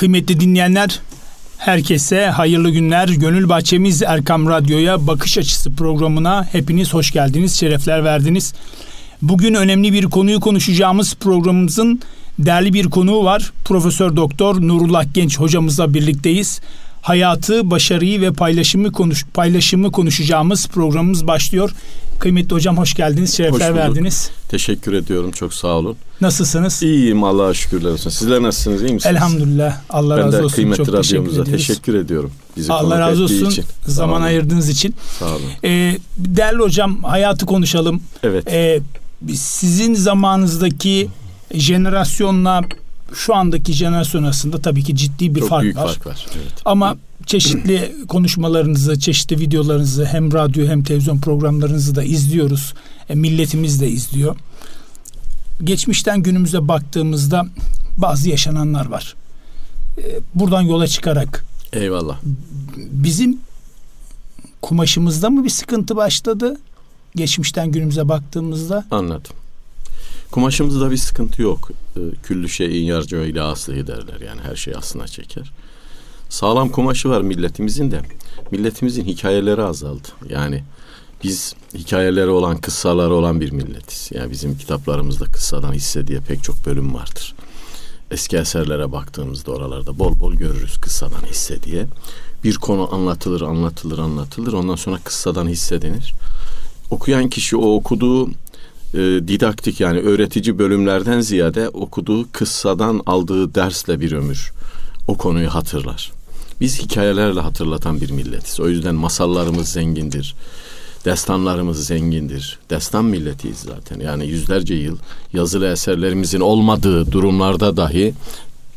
Kıymetli dinleyenler, herkese hayırlı günler. Gönül Bahçemiz Erkam Radyo'ya Bakış Açısı programına hepiniz hoş geldiniz, şerefler verdiniz. Bugün önemli bir konuyu konuşacağımız programımızın değerli bir konuğu var. Profesör Doktor Nurullah Genç hocamızla birlikteyiz. Hayatı, başarıyı ve paylaşımı konuş paylaşımı konuşacağımız programımız başlıyor. Kıymetli hocam hoş geldiniz, şerefler hoş verdiniz. Teşekkür ediyorum, çok sağ olun. Nasılsınız? İyiyim Allah'a şükürler olsun. Sizler nasılsınız, iyi misiniz? Elhamdülillah, Allah ben razı olsun. kıymetli çok radyomuza teşekkür, teşekkür ediyorum. Bizi Allah razı olsun, için. zaman olun. ayırdığınız için. Sağ olun. Ee, değerli hocam, hayatı konuşalım. Evet. Ee, sizin zamanınızdaki jenerasyonla şu andaki jenerasyon arasında tabii ki ciddi bir Çok fark büyük var. fark var. Evet. Ama çeşitli konuşmalarınızı, çeşitli videolarınızı hem radyo hem televizyon programlarınızı da izliyoruz. E, milletimiz de izliyor. Geçmişten günümüze baktığımızda bazı yaşananlar var. E, buradan yola çıkarak Eyvallah. Bizim kumaşımızda mı bir sıkıntı başladı? Geçmişten günümüze baktığımızda. Anladım. Kumaşımızda bir sıkıntı yok. E, küllü şeyin yarcı ile aslı derler. Yani her şey aslına çeker. Sağlam kumaşı var milletimizin de. Milletimizin hikayeleri azaldı. Yani biz hikayeleri olan, kıssaları olan bir milletiz. Yani bizim kitaplarımızda kıssadan hisse diye pek çok bölüm vardır. Eski eserlere baktığımızda oralarda bol bol görürüz kıssadan hisse diye. Bir konu anlatılır, anlatılır, anlatılır. Ondan sonra kıssadan hisse denir. Okuyan kişi o okuduğu e, didaktik yani öğretici bölümlerden ziyade okuduğu kıssadan aldığı dersle bir ömür o konuyu hatırlar. Biz hikayelerle hatırlatan bir milletiz. O yüzden masallarımız zengindir. Destanlarımız zengindir. Destan milletiyiz zaten. Yani yüzlerce yıl yazılı eserlerimizin olmadığı durumlarda dahi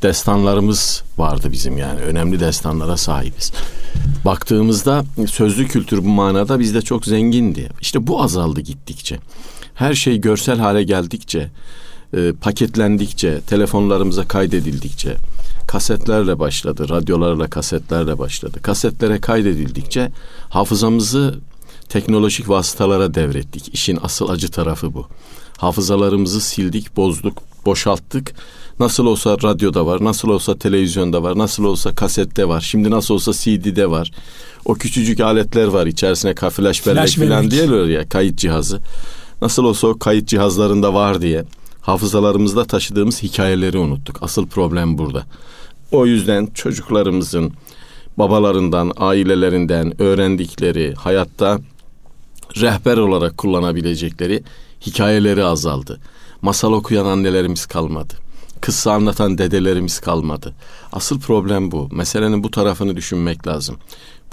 destanlarımız vardı bizim yani. Önemli destanlara sahibiz. Baktığımızda sözlü kültür bu manada bizde çok zengindi. İşte bu azaldı gittikçe. Her şey görsel hale geldikçe, e, paketlendikçe, telefonlarımıza kaydedildikçe, kasetlerle başladı, radyolarla, kasetlerle başladı. Kasetlere kaydedildikçe hafızamızı teknolojik vasıtalara devrettik. İşin asıl acı tarafı bu. Hafızalarımızı sildik, bozduk, boşalttık. Nasıl olsa radyoda var, nasıl olsa televizyonda var, nasıl olsa kasette var, şimdi nasıl olsa CD'de var. O küçücük aletler var içerisine flash bellek falan diyorlar ya kayıt cihazı. Nasıl olsa o kayıt cihazlarında var diye hafızalarımızda taşıdığımız hikayeleri unuttuk. Asıl problem burada. O yüzden çocuklarımızın babalarından, ailelerinden öğrendikleri, hayatta rehber olarak kullanabilecekleri hikayeleri azaldı. Masal okuyan annelerimiz kalmadı. Kıssa anlatan dedelerimiz kalmadı. Asıl problem bu. Meselenin bu tarafını düşünmek lazım.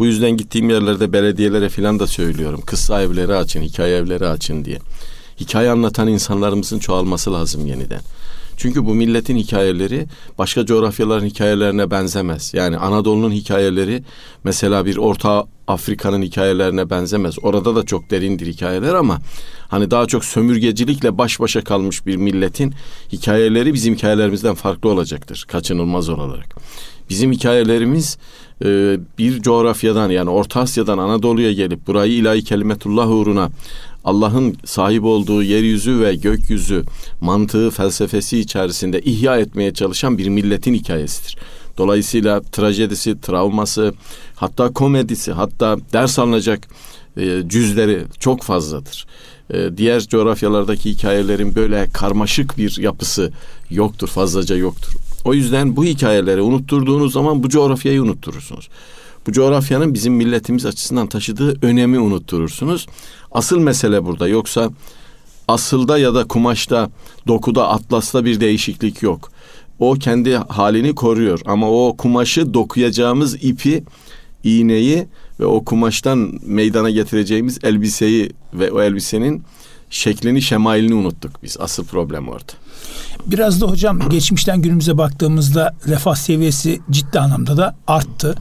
Bu yüzden gittiğim yerlerde belediyelere filan da söylüyorum. Kıssa evleri açın, hikaye evleri açın diye. Hikaye anlatan insanlarımızın çoğalması lazım yeniden. Çünkü bu milletin hikayeleri başka coğrafyaların hikayelerine benzemez. Yani Anadolu'nun hikayeleri mesela bir Orta Afrika'nın hikayelerine benzemez. Orada da çok derindir hikayeler ama hani daha çok sömürgecilikle baş başa kalmış bir milletin hikayeleri bizim hikayelerimizden farklı olacaktır kaçınılmaz olarak. Bizim hikayelerimiz e, bir coğrafyadan yani Orta Asya'dan Anadolu'ya gelip burayı ilahi kelimetullah uğruna Allah'ın sahip olduğu yeryüzü ve gökyüzü mantığı felsefesi içerisinde ihya etmeye çalışan bir milletin hikayesidir. Dolayısıyla trajedisi, travması, hatta komedisi, hatta ders alınacak e, cüzleri çok fazladır. E, diğer coğrafyalardaki hikayelerin böyle karmaşık bir yapısı yoktur, fazlaca yoktur. O yüzden bu hikayeleri unutturduğunuz zaman bu coğrafyayı unutturursunuz. Bu coğrafyanın bizim milletimiz açısından taşıdığı önemi unutturursunuz. Asıl mesele burada. Yoksa asılda ya da kumaşta, dokuda, atlasta bir değişiklik yok. O kendi halini koruyor ama o kumaşı dokuyacağımız ipi, iğneyi ve o kumaştan meydana getireceğimiz elbiseyi ve o elbisenin şeklini, şemailini unuttuk biz. Asıl problem orada. Biraz da hocam geçmişten günümüze baktığımızda refah seviyesi ciddi anlamda da arttı.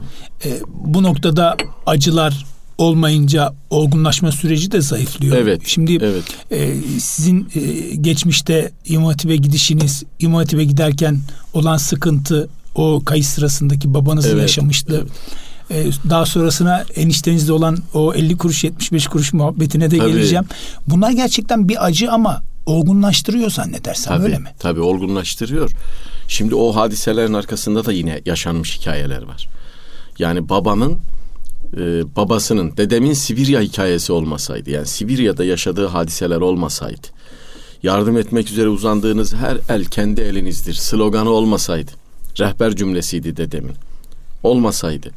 E, bu noktada acılar olmayınca olgunlaşma süreci de zayıflıyor. Evet. Şimdi evet. E, sizin e, geçmişte İmam gidişiniz, İmam giderken olan sıkıntı o kayıt sırasındaki babanızın evet, yaşamıştı. Evet. E, daha sonrasına eniştenizde olan o 50 kuruş 75 kuruş muhabbetine de Tabii. geleceğim. Bunlar gerçekten bir acı ama olgunlaştırıyor zannedersem tabii, öyle mi? Tabii olgunlaştırıyor. Şimdi o hadiselerin arkasında da yine yaşanmış hikayeler var. Yani babamın e, babasının dedemin Sibirya hikayesi olmasaydı yani Sibirya'da yaşadığı hadiseler olmasaydı yardım etmek üzere uzandığınız her el kendi elinizdir sloganı olmasaydı rehber cümlesiydi dedemin olmasaydı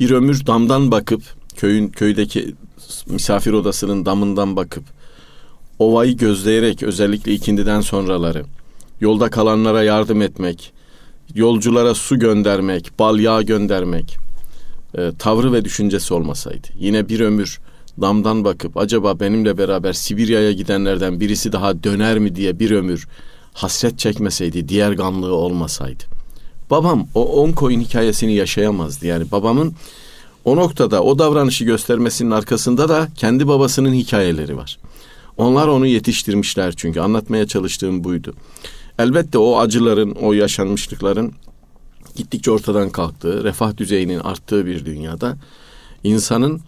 bir ömür damdan bakıp köyün köydeki misafir odasının damından bakıp ovayı gözleyerek özellikle ikindiden sonraları yolda kalanlara yardım etmek, yolculara su göndermek, bal yağ göndermek e, tavrı ve düşüncesi olmasaydı. Yine bir ömür damdan bakıp acaba benimle beraber Sibirya'ya gidenlerden birisi daha döner mi diye bir ömür hasret çekmeseydi, diğer gamlığı olmasaydı. Babam o on koyun hikayesini yaşayamazdı. Yani babamın o noktada o davranışı göstermesinin arkasında da kendi babasının hikayeleri var. Onlar onu yetiştirmişler çünkü anlatmaya çalıştığım buydu. Elbette o acıların, o yaşanmışlıkların gittikçe ortadan kalktığı, refah düzeyinin arttığı bir dünyada insanın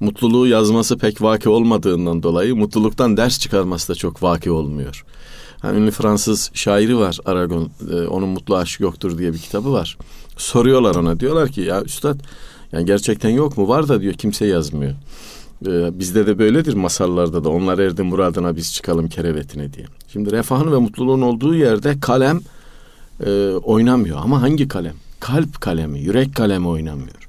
mutluluğu yazması pek vaki olmadığından dolayı mutluluktan ders çıkarması da çok vaki olmuyor. Yani ünlü Fransız şairi var Aragon, e, onun mutlu aşk yoktur diye bir kitabı var. Soruyorlar ona diyorlar ki ya üstad yani gerçekten yok mu? Var da diyor kimse yazmıyor. Ee, bizde de böyledir masallarda da onlar erdi muradına biz çıkalım kerevetine diye. Şimdi refahın ve mutluluğun olduğu yerde kalem e, oynamıyor ama hangi kalem? Kalp kalemi, yürek kalemi oynamıyor.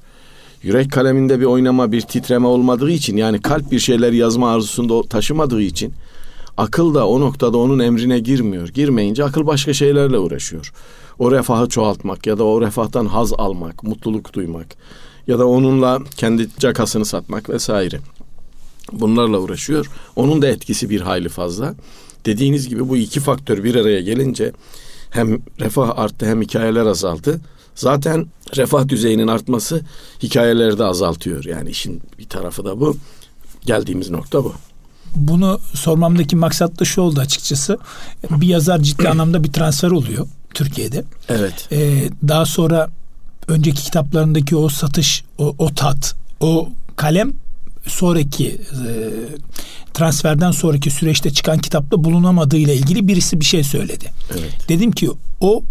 Yürek kaleminde bir oynama, bir titreme olmadığı için yani kalp bir şeyler yazma arzusunda taşımadığı için akıl da o noktada onun emrine girmiyor. Girmeyince akıl başka şeylerle uğraşıyor. O refahı çoğaltmak ya da o refahtan haz almak, mutluluk duymak ya da onunla kendi cakasını satmak vesaire. Bunlarla uğraşıyor. Onun da etkisi bir hayli fazla. Dediğiniz gibi bu iki faktör bir araya gelince hem refah arttı hem hikayeler azaldı. Zaten refah düzeyinin artması hikayeleri de azaltıyor. Yani işin bir tarafı da bu. Geldiğimiz nokta bu. Bunu sormamdaki maksat da şu oldu açıkçası. Bir yazar ciddi anlamda bir transfer oluyor Türkiye'de. Evet. Ee, daha sonra önceki kitaplarındaki o satış, o, o tat, o kalem sonraki e, transferden sonraki süreçte çıkan kitapta bulunamadığı ile ilgili birisi bir şey söyledi. Evet. Dedim ki o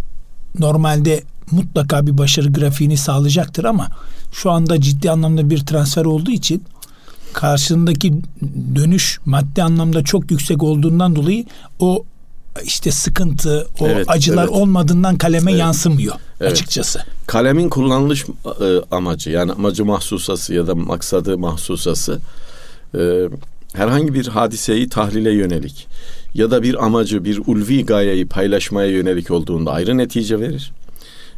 normalde mutlaka bir başarı grafiğini sağlayacaktır ama şu anda ciddi anlamda bir transfer olduğu için karşısındaki dönüş maddi anlamda çok yüksek olduğundan dolayı o işte sıkıntı, o evet, acılar evet. olmadığından kaleme evet. yansımıyor evet. açıkçası. Kalemin kullanılış e, amacı yani amacı mahsusası ya da maksadı mahsusası e, herhangi bir hadiseyi tahlile yönelik ya da bir amacı, bir ulvi gayeyi paylaşmaya yönelik olduğunda ayrı netice verir.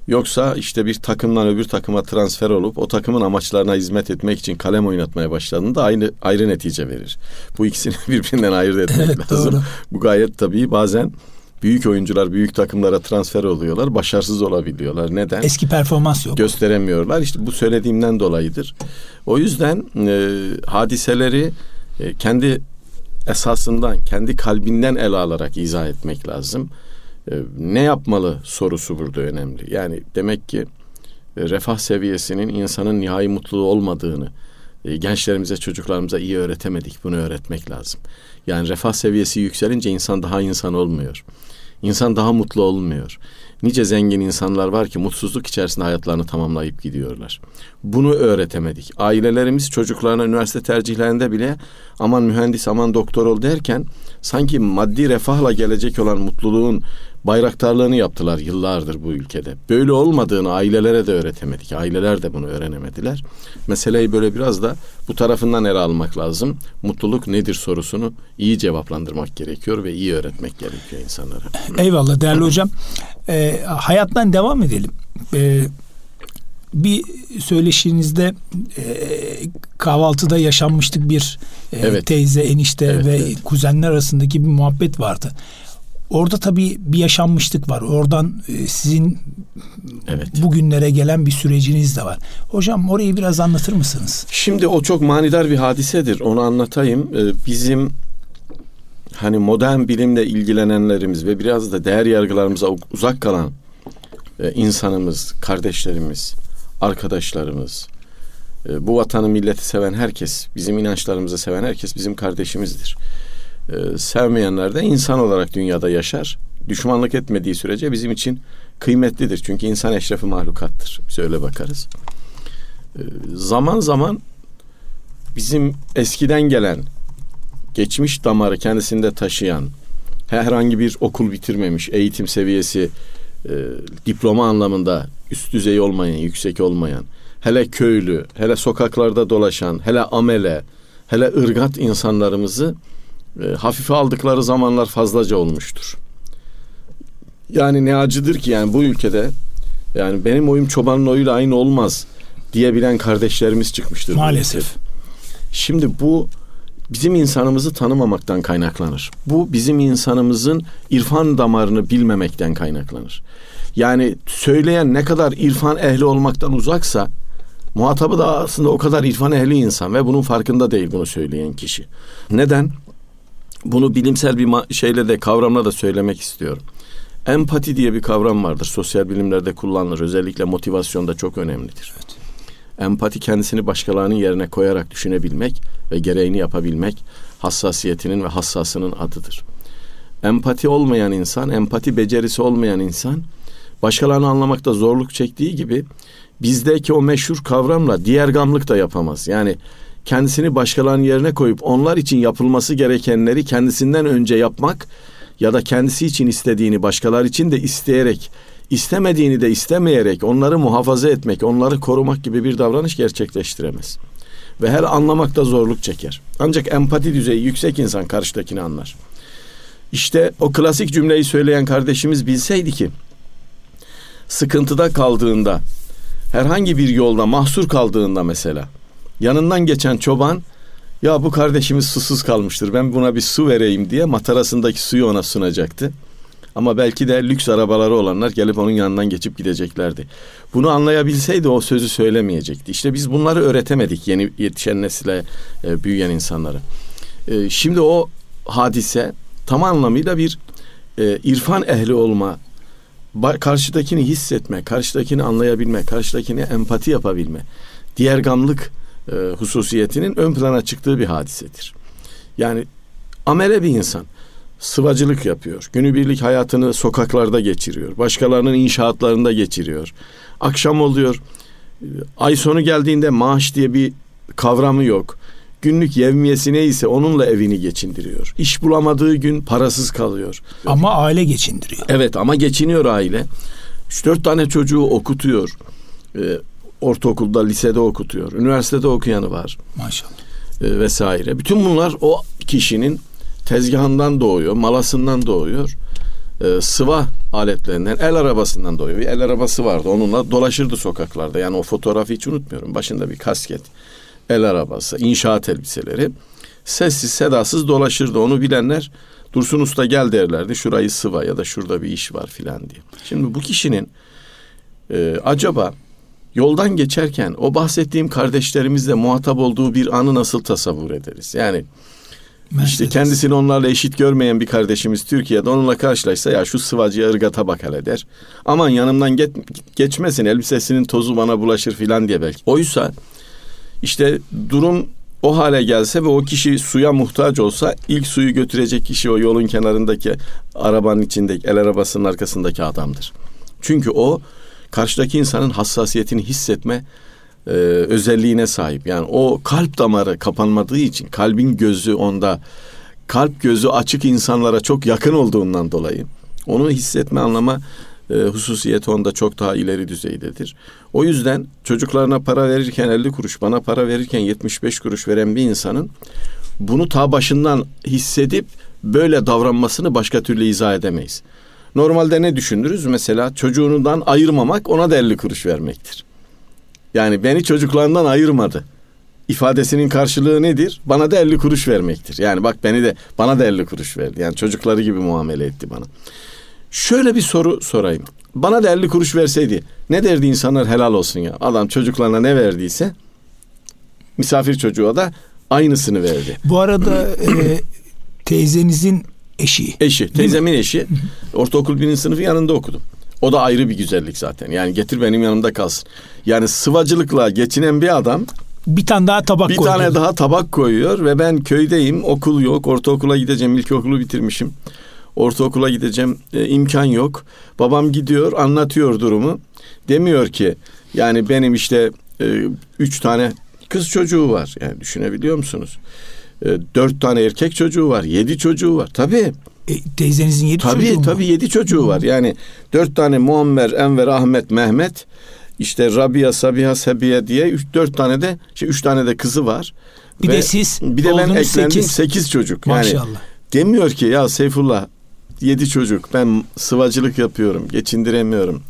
Yoksa işte bir takımdan öbür takıma transfer olup o takımın amaçlarına hizmet etmek için kalem oynatmaya başladığında aynı ayrı netice verir. Bu ikisini birbirinden ayırt etmek evet, lazım. Doğru. Bu gayet tabii bazen büyük oyuncular büyük takımlara transfer oluyorlar. Başarısız olabiliyorlar. Neden? Eski performans yok. Gösteremiyorlar. İşte bu söylediğimden dolayıdır. O yüzden e, hadiseleri e, kendi esasından, kendi kalbinden ele alarak izah etmek lazım. E, ne yapmalı sorusu burada önemli. Yani demek ki e, refah seviyesinin insanın nihai mutlu olmadığını e, gençlerimize, çocuklarımıza iyi öğretemedik. Bunu öğretmek lazım. Yani refah seviyesi yükselince insan daha insan olmuyor. İnsan daha mutlu olmuyor. Nice zengin insanlar var ki mutsuzluk içerisinde hayatlarını tamamlayıp gidiyorlar. Bunu öğretemedik. Ailelerimiz çocuklarına üniversite tercihlerinde bile aman mühendis aman doktor ol derken sanki maddi refahla gelecek olan mutluluğun bayraktarlığını yaptılar yıllardır bu ülkede. Böyle olmadığını ailelere de öğretemedik. Aileler de bunu öğrenemediler. Meseleyi böyle biraz da bu tarafından ele almak lazım. Mutluluk nedir sorusunu iyi cevaplandırmak gerekiyor ve iyi öğretmek gerekiyor insanlara. Eyvallah değerli hocam. Ee, hayattan devam edelim. Ee, bir söyleşinizde e, kahvaltıda yaşanmıştık bir e, evet. teyze, enişte evet, ve evet. kuzenler arasındaki bir muhabbet vardı. Orada tabii bir yaşanmışlık var. Oradan e, sizin evet. bugünlere gelen bir süreciniz de var. Hocam orayı biraz anlatır mısınız? Şimdi o çok manidar bir hadisedir. Onu anlatayım. Ee, bizim hani modern bilimle ilgilenenlerimiz ve biraz da değer yargılarımıza uzak kalan e, insanımız, kardeşlerimiz, arkadaşlarımız, e, bu vatanı milleti seven herkes, bizim inançlarımızı seven herkes bizim kardeşimizdir. E, sevmeyenler de insan olarak dünyada yaşar. Düşmanlık etmediği sürece bizim için kıymetlidir. Çünkü insan eşrefi mahlukattır. Biz öyle bakarız. E, zaman zaman bizim eskiden gelen geçmiş damarı kendisinde taşıyan herhangi bir okul bitirmemiş, eğitim seviyesi e, diploma anlamında üst düzey olmayan, yüksek olmayan, hele köylü, hele sokaklarda dolaşan, hele amele, hele ırgat insanlarımızı e, hafife aldıkları zamanlar fazlaca olmuştur. Yani ne acıdır ki yani bu ülkede yani benim oyum çobanın oyuyla aynı olmaz diyebilen kardeşlerimiz çıkmıştır. Maalesef. Şimdi bu bizim insanımızı tanımamaktan kaynaklanır. Bu bizim insanımızın irfan damarını bilmemekten kaynaklanır. Yani söyleyen ne kadar irfan ehli olmaktan uzaksa muhatabı da aslında o kadar irfan ehli insan ve bunun farkında değil bunu söyleyen kişi. Neden? Bunu bilimsel bir şeyle de kavramla da söylemek istiyorum. Empati diye bir kavram vardır. Sosyal bilimlerde kullanılır. Özellikle motivasyonda çok önemlidir. Evet. Empati kendisini başkalarının yerine koyarak düşünebilmek ve gereğini yapabilmek hassasiyetinin ve hassasının adıdır. Empati olmayan insan, empati becerisi olmayan insan başkalarını anlamakta zorluk çektiği gibi bizdeki o meşhur kavramla diğer gamlık da yapamaz. Yani kendisini başkalarının yerine koyup onlar için yapılması gerekenleri kendisinden önce yapmak ya da kendisi için istediğini başkalar için de isteyerek istemediğini de istemeyerek onları muhafaza etmek, onları korumak gibi bir davranış gerçekleştiremez. Ve her anlamakta zorluk çeker. Ancak empati düzeyi yüksek insan karşıdakini anlar. İşte o klasik cümleyi söyleyen kardeşimiz bilseydi ki sıkıntıda kaldığında herhangi bir yolda mahsur kaldığında mesela yanından geçen çoban ya bu kardeşimiz susuz kalmıştır ben buna bir su vereyim diye matarasındaki suyu ona sunacaktı. Ama belki de lüks arabaları olanlar gelip onun yanından geçip gideceklerdi. Bunu anlayabilseydi o sözü söylemeyecekti. İşte biz bunları öğretemedik yeni yetişen nesile, e, büyüyen insanlara. E, şimdi o hadise tam anlamıyla bir e, irfan ehli olma, karşıdakini hissetme, karşıdakini anlayabilme, karşıdakine empati yapabilme, diğer gamlık e, hususiyetinin ön plana çıktığı bir hadisedir. Yani amele bir insan sıvacılık yapıyor. Günübirlik hayatını sokaklarda geçiriyor. Başkalarının inşaatlarında geçiriyor. Akşam oluyor. Ay sonu geldiğinde maaş diye bir kavramı yok. Günlük yevmiyesi neyse onunla evini geçindiriyor. İş bulamadığı gün parasız kalıyor. Ama aile geçindiriyor. Evet ama geçiniyor aile. 3-4 tane çocuğu okutuyor. Ortaokulda, lisede okutuyor. Üniversitede okuyanı var. Maşallah. Ee, vesaire. Bütün bunlar o kişinin tezgahından doğuyor, malasından doğuyor. E, sıva aletlerinden, el arabasından doğuyor. Bir el arabası vardı. Onunla dolaşırdı sokaklarda. Yani o fotoğrafı hiç unutmuyorum. Başında bir kasket, el arabası, inşaat elbiseleri. Sessiz sedasız dolaşırdı. Onu bilenler Dursun Usta gel derlerdi. Şurayı sıva ya da şurada bir iş var filan diye. Şimdi bu kişinin e, acaba yoldan geçerken o bahsettiğim kardeşlerimizle muhatap olduğu bir anı nasıl tasavvur ederiz? Yani Mercedes. İşte kendisini onlarla eşit görmeyen bir kardeşimiz Türkiye'de onunla karşılaşsa ya şu sıvacıya ırgata bak hele der. Aman yanımdan get, geçmesin elbisesinin tozu bana bulaşır filan diye belki. Oysa işte durum o hale gelse ve o kişi suya muhtaç olsa ilk suyu götürecek kişi o yolun kenarındaki arabanın içindeki el arabasının arkasındaki adamdır. Çünkü o karşıdaki insanın hassasiyetini hissetme e, özelliğine sahip. Yani o kalp damarı kapanmadığı için kalbin gözü onda kalp gözü açık insanlara çok yakın olduğundan dolayı onu hissetme anlama e, hususiyeti onda çok daha ileri düzeydedir. O yüzden çocuklarına para verirken 50 kuruş, bana para verirken 75 kuruş veren bir insanın bunu ta başından hissedip böyle davranmasını başka türlü izah edemeyiz. Normalde ne düşünürüz? Mesela çocuğundan ayırmamak ona da 50 kuruş vermektir. Yani beni çocuklarından ayırmadı. İfadesinin karşılığı nedir? Bana da 50 kuruş vermektir. Yani bak beni de bana da 50 kuruş verdi. Yani çocukları gibi muamele etti bana. Şöyle bir soru sorayım. Bana da 50 kuruş verseydi ne derdi insanlar helal olsun ya. Adam çocuklarına ne verdiyse misafir çocuğa da aynısını verdi. Bu arada e, teyzenizin eşi. Eşi. Teyzemin eşi. Ortaokul birinci sınıfı yanında okudum. O da ayrı bir güzellik zaten. Yani getir benim yanımda kalsın. Yani sıvacılıkla geçinen bir adam Bir tane daha tabak bir koydu. tane daha tabak koyuyor ve ben köydeyim. Okul yok. Ortaokula gideceğim. İlkokulu bitirmişim. Ortaokula gideceğim. E, imkan yok. Babam gidiyor, anlatıyor durumu. Demiyor ki yani benim işte e, üç tane kız çocuğu var. Yani düşünebiliyor musunuz? E, dört tane erkek çocuğu var. Yedi çocuğu var. Tabii. E, teyzenizin yedi Tabii çocuğu mu? tabii yedi çocuğu var. Yani dört tane Muammer, Enver, Ahmet, Mehmet. işte Rabia, Sabiha, Sebiye diye üç, dört tane de şey, üç tane de kızı var. Bir Ve de siz bir de ben eklendim sekiz. sekiz çocuk. Yani Maşallah. demiyor ki ya Seyfullah yedi çocuk ben sıvacılık yapıyorum geçindiremiyorum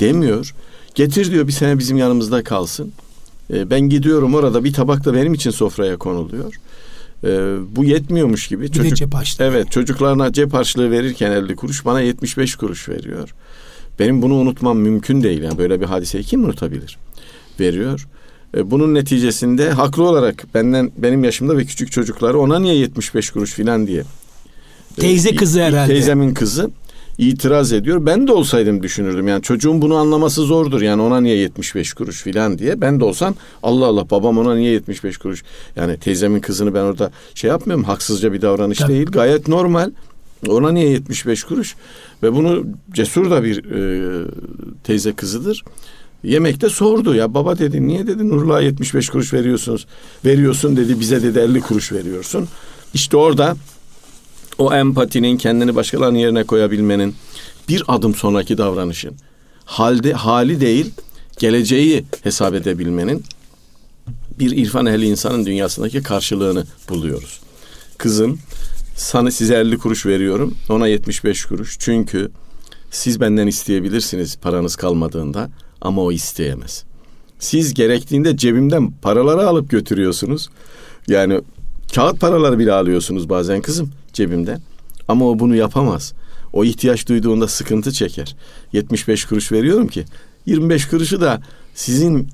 demiyor. Getir diyor bir sene bizim yanımızda kalsın. Ee, ben gidiyorum orada bir tabak da benim için sofraya konuluyor. Ee, bu yetmiyormuş gibi. Bir de cep harçlığı. Evet çocuklarına cep harçlığı verirken 50 kuruş bana 75 kuruş veriyor. Benim bunu unutmam mümkün değil. Yani böyle bir hadiseyi kim unutabilir? Veriyor. E, Bunun neticesinde haklı olarak benden benim yaşımda ve küçük çocukları ona niye 75 kuruş filan diye. e, Teyze kızı herhalde. Teyzemin kızı itiraz ediyor. Ben de olsaydım düşünürdüm. Yani çocuğun bunu anlaması zordur. Yani ona niye 75 kuruş filan diye. Ben de olsam Allah Allah babam ona niye 75 kuruş. Yani teyzemin kızını ben orada şey yapmıyorum. Haksızca bir davranış Tabii. değil. Gayet normal. Ona niye 75 kuruş? Ve bunu cesur da bir e, teyze kızıdır. Yemekte sordu ya baba dedi niye dedi Nurluğa 75 kuruş veriyorsunuz veriyorsun dedi bize dedi 50 kuruş veriyorsun. İşte orada o empatinin kendini başkalarının yerine koyabilmenin bir adım sonraki davranışın halde hali değil geleceği hesap edebilmenin bir irfan ehli insanın dünyasındaki karşılığını buluyoruz. Kızım sana size 50 kuruş veriyorum ona 75 kuruş çünkü siz benden isteyebilirsiniz paranız kalmadığında ama o isteyemez. Siz gerektiğinde cebimden paraları alıp götürüyorsunuz. Yani kağıt paraları bile alıyorsunuz bazen kızım cebimden. Ama o bunu yapamaz. O ihtiyaç duyduğunda sıkıntı çeker. 75 kuruş veriyorum ki 25 kuruşu da sizin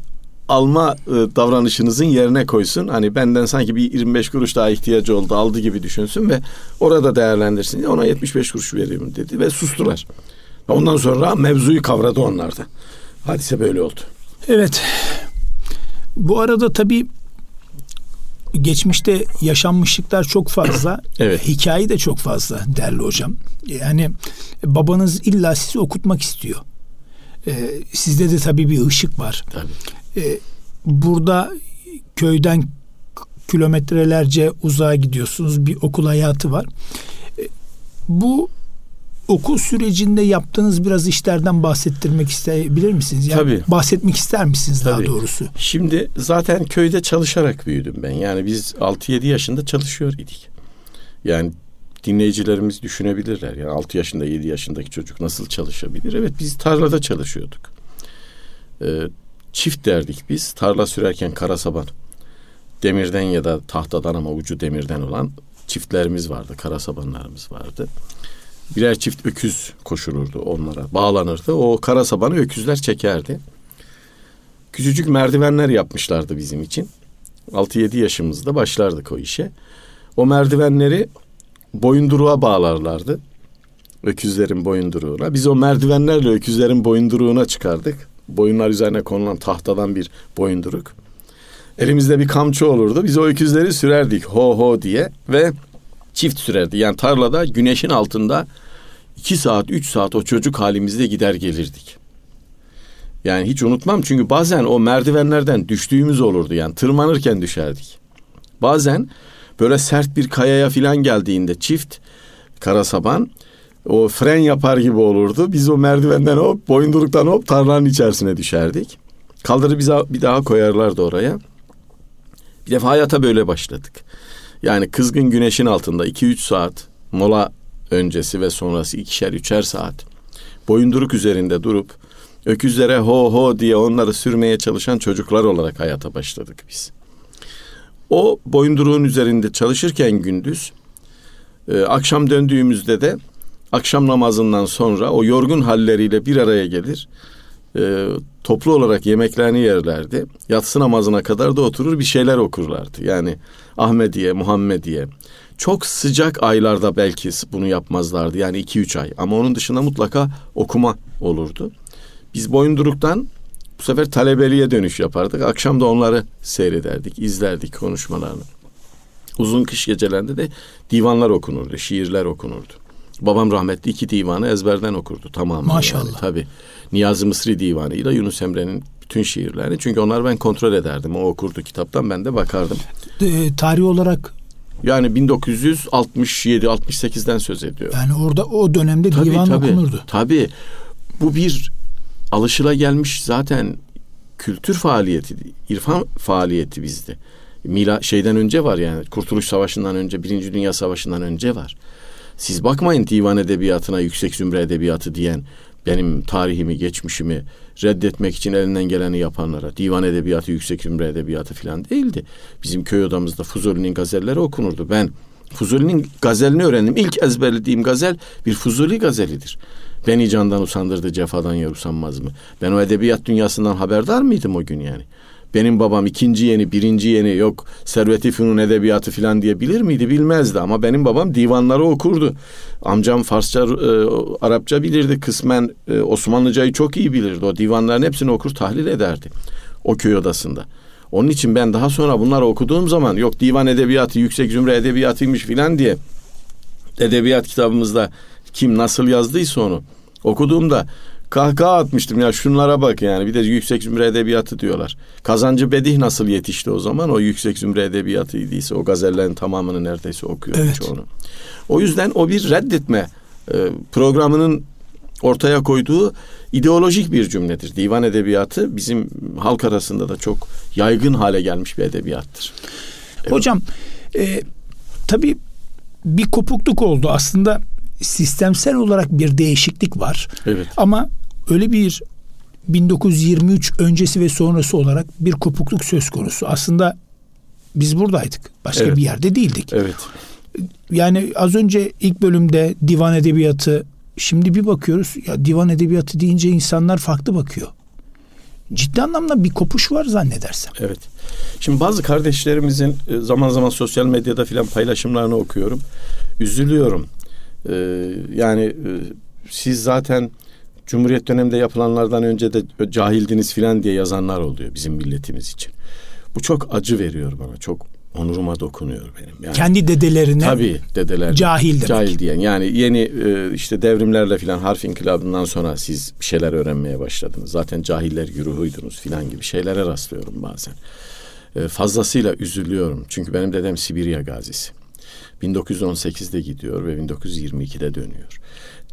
alma e, davranışınızın yerine koysun. Hani benden sanki bir 25 kuruş daha ihtiyacı oldu aldı gibi düşünsün ve orada değerlendirsin. Ona 75 kuruş veriyorum dedi ve sustular. Ondan sonra mevzuyu kavradı onlar da. Hadise böyle oldu. Evet. Bu arada tabii geçmişte yaşanmışlıklar çok fazla. Evet. Hikaye de çok fazla değerli hocam. Yani babanız illa sizi okutmak istiyor. Ee, sizde de tabii bir ışık var. Tabii. Ee, burada köyden kilometrelerce uzağa gidiyorsunuz. Bir okul hayatı var. Ee, bu okul sürecinde yaptığınız biraz işlerden bahsettirmek isteyebilir misiniz? Yani Tabii. Bahsetmek ister misiniz daha Tabii. doğrusu? Şimdi zaten köyde çalışarak büyüdüm ben. Yani biz 6-7 yaşında çalışıyor idik. Yani dinleyicilerimiz düşünebilirler. Yani 6 yaşında 7 yaşındaki çocuk nasıl çalışabilir? Evet biz tarlada çalışıyorduk. Ee, çift derdik biz. Tarla sürerken kara saban. Demirden ya da tahtadan ama ucu demirden olan çiftlerimiz vardı. Kara sabanlarımız vardı. Birer çift öküz koşulurdu onlara. Bağlanırdı. O kara sabanı öküzler çekerdi. Küçücük merdivenler yapmışlardı bizim için. 6-7 yaşımızda başlardık o işe. O merdivenleri boyunduruğa bağlarlardı. Öküzlerin boyunduruğuna. Biz o merdivenlerle öküzlerin boyunduruğuna çıkardık. Boyunlar üzerine konulan tahtadan bir boyunduruk. Elimizde bir kamçı olurdu. Biz o öküzleri sürerdik ho ho diye ve çift sürerdi. Yani tarlada güneşin altında 2 saat 3 saat o çocuk halimizde gider gelirdik. Yani hiç unutmam çünkü bazen o merdivenlerden düştüğümüz olurdu yani tırmanırken düşerdik. Bazen böyle sert bir kayaya filan geldiğinde çift kara saban o fren yapar gibi olurdu. Biz o merdivenden hop boyunduruktan hop tarlanın içerisine düşerdik. Kaldırı bize bir daha koyarlardı oraya. Bir defa hayata böyle başladık. Yani kızgın güneşin altında 2-3 saat mola öncesi ve sonrası ikişer üçer saat boyunduruk üzerinde durup öküzlere ho ho diye onları sürmeye çalışan çocuklar olarak hayata başladık biz. O boyunduruğun üzerinde çalışırken gündüz e, akşam döndüğümüzde de akşam namazından sonra o yorgun halleriyle bir araya gelir. E, toplu olarak yemeklerini yerlerdi. Yatsı namazına kadar da oturur bir şeyler okurlardı. Yani Ahmediye, Muhammediye. Çok sıcak aylarda belki bunu yapmazlardı. Yani iki üç ay. Ama onun dışında mutlaka okuma olurdu. Biz boyunduruktan Bu sefer talebeliğe dönüş yapardık. Akşam da onları seyrederdik, izlerdik konuşmalarını. Uzun kış gecelerinde de divanlar okunurdu, şiirler okunurdu. Babam rahmetli iki divanı ezberden okurdu tamamı. Maşallah. Yani, tabii. Niyazi Mısri divanı ile Yunus Emre'nin bütün şiirlerini. Çünkü onları ben kontrol ederdim. O okurdu kitaptan ben de bakardım. E, tarih olarak Yani 1967-68'den söz ediyor. yani orada o dönemde divan okunurdu. Tabii. Bu bir alışılagelmiş zaten kültür faaliyeti, irfan faaliyeti bizde. Mila şeyden önce var yani Kurtuluş Savaşı'ndan önce, Birinci Dünya Savaşı'ndan önce var. Siz bakmayın divan edebiyatına yüksek zümre edebiyatı diyen benim tarihimi, geçmişimi reddetmek için elinden geleni yapanlara. Divan edebiyatı, yüksek zümre edebiyatı falan değildi. Bizim köy odamızda Fuzuli'nin gazelleri okunurdu. Ben Fuzuli'nin gazelini öğrendim. İlk ezberlediğim gazel bir Fuzuli gazelidir. Beni candan usandırdı cefadan yer usanmaz mı? Ben o edebiyat dünyasından haberdar mıydım o gün yani? Benim babam ikinci yeni, birinci yeni yok Servet-i Fünun edebiyatı falan diye bilir miydi? Bilmezdi ama benim babam divanları okurdu. Amcam Farsça, e, Arapça bilirdi. Kısmen e, Osmanlıcayı çok iyi bilirdi. O divanların hepsini okur tahlil ederdi. O köy odasında. Onun için ben daha sonra bunları okuduğum zaman yok divan edebiyatı, yüksek zümre edebiyatıymış filan diye edebiyat kitabımızda kim nasıl yazdıysa onu okuduğumda kahkaha atmıştım ya şunlara bak yani bir de yüksek zümre edebiyatı diyorlar. Kazancı Bedih nasıl yetişti o zaman o yüksek zümre edebiyatıydı o gazellerin tamamını neredeyse okuyor Evet. çoğunu. O yüzden o bir reddetme e, programının ortaya koyduğu ideolojik bir cümledir. Divan edebiyatı bizim halk arasında da çok yaygın hale gelmiş bir edebiyattır. Hocam e, tabii bir kopukluk oldu. Aslında sistemsel olarak bir değişiklik var. Evet. Ama öyle bir 1923 öncesi ve sonrası olarak bir kopukluk söz konusu. Aslında biz buradaydık. Başka Evet. bir yerde değildik. Evet. Yani az önce ilk bölümde divan edebiyatı şimdi bir bakıyoruz ya divan edebiyatı deyince insanlar farklı bakıyor. Ciddi anlamda bir kopuş var zannedersem. Evet. Şimdi bazı kardeşlerimizin e, zaman zaman sosyal medyada filan paylaşımlarını okuyorum. Üzülüyorum. Ee, yani e, siz zaten Cumhuriyet döneminde yapılanlardan önce de cahildiniz filan diye yazanlar oluyor bizim milletimiz için. Bu çok acı veriyor bana. Çok onuruma dokunuyor benim. Yani Kendi dedelerine Tabii dedeler. Cahil demek. Cahil diyen. Yani yeni e, işte devrimlerle filan harf inkılabından sonra siz bir şeyler öğrenmeye başladınız. Zaten cahiller güruhuydunuz filan gibi şeylere rastlıyorum bazen. E, fazlasıyla üzülüyorum. Çünkü benim dedem Sibirya gazisi. 1918'de gidiyor ve 1922'de dönüyor.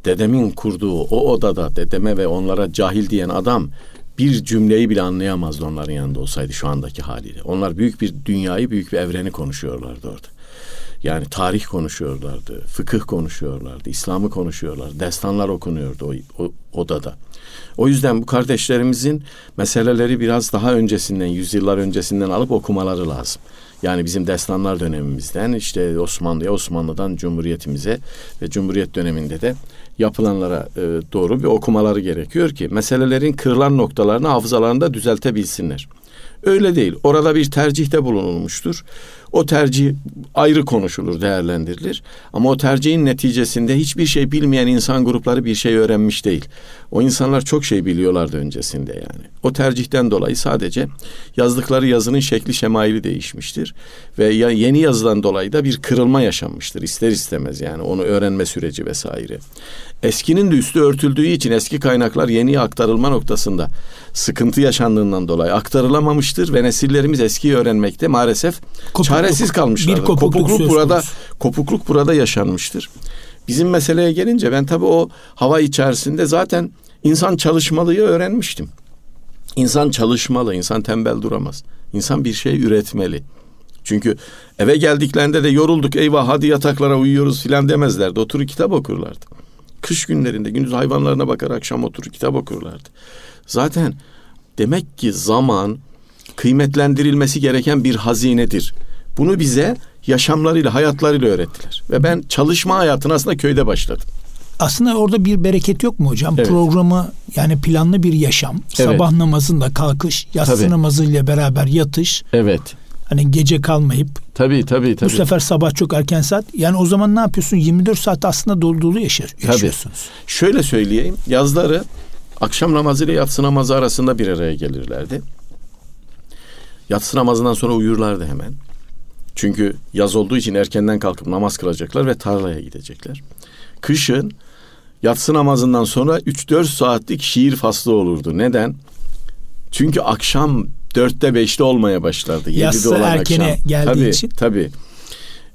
Dedemin kurduğu o odada dedeme ve onlara cahil diyen adam bir cümleyi bile anlayamazdı onların yanında olsaydı şu andaki haliyle. Onlar büyük bir dünyayı, büyük bir evreni konuşuyorlardı orada. Yani tarih konuşuyorlardı, fıkıh konuşuyorlardı, İslam'ı konuşuyorlar, destanlar okunuyordu o, o odada. O yüzden bu kardeşlerimizin meseleleri biraz daha öncesinden, yüzyıllar öncesinden alıp okumaları lazım. Yani bizim destanlar dönemimizden işte Osmanlı'ya, Osmanlı'dan Cumhuriyetimize ve Cumhuriyet döneminde de yapılanlara e, doğru bir okumaları gerekiyor ki meselelerin kırılan noktalarını hafızalarında düzeltebilsinler. Öyle değil. Orada bir tercihte bulunulmuştur. O tercih ayrı konuşulur, değerlendirilir. Ama o tercihin neticesinde hiçbir şey bilmeyen insan grupları bir şey öğrenmiş değil. O insanlar çok şey biliyorlardı öncesinde yani. O tercihten dolayı sadece yazdıkları yazının şekli şemaili değişmiştir. Ve yeni yazıdan dolayı da bir kırılma yaşanmıştır ister istemez yani onu öğrenme süreci vesaire. Eskinin de üstü örtüldüğü için eski kaynaklar yeniye aktarılma noktasında sıkıntı yaşandığından dolayı aktarılamamıştır ve nesillerimiz eskiyi öğrenmekte maalesef Kopukluk. çaresiz kalmışlar. Bir kopukluk söz burada kopukluk burada yaşanmıştır. Bizim meseleye gelince ben tabii o hava içerisinde zaten insan çalışmalıyı öğrenmiştim. İnsan çalışmalı, insan tembel duramaz. İnsan bir şey üretmeli. Çünkü eve geldiklerinde de yorulduk eyvah hadi yataklara uyuyoruz filan demezlerdi. Oturur kitap okurlardı. Kış günlerinde gündüz hayvanlarına bakar akşam oturur kitap okurlardı. Zaten demek ki zaman kıymetlendirilmesi gereken bir hazinedir. Bunu bize yaşamlarıyla, hayatlarıyla öğrettiler. Ve ben çalışma hayatına aslında köyde başladım. Aslında orada bir bereket yok mu hocam? Evet. Programı yani planlı bir yaşam. Sabah namazında kalkış, yatsı Tabii. namazıyla beraber yatış. Evet. Hani gece kalmayıp Tabii tabii tabii. bu sefer sabah çok erken saat. Yani o zaman ne yapıyorsun? 24 saat aslında dolu dolu yaşar, yaşıyorsunuz. Şöyle söyleyeyim. Yazları akşam namazı ile yatsı namazı arasında bir araya gelirlerdi. Yatsı namazından sonra uyurlardı hemen. Çünkü yaz olduğu için erkenden kalkıp namaz kılacaklar ve tarlaya gidecekler. Kışın yatsı namazından sonra 3-4 saatlik şiir faslı olurdu. Neden? Çünkü akşam dörtte beşte olmaya başlardı. Olan erkene akşam. geldiği tabii, için. Tabii.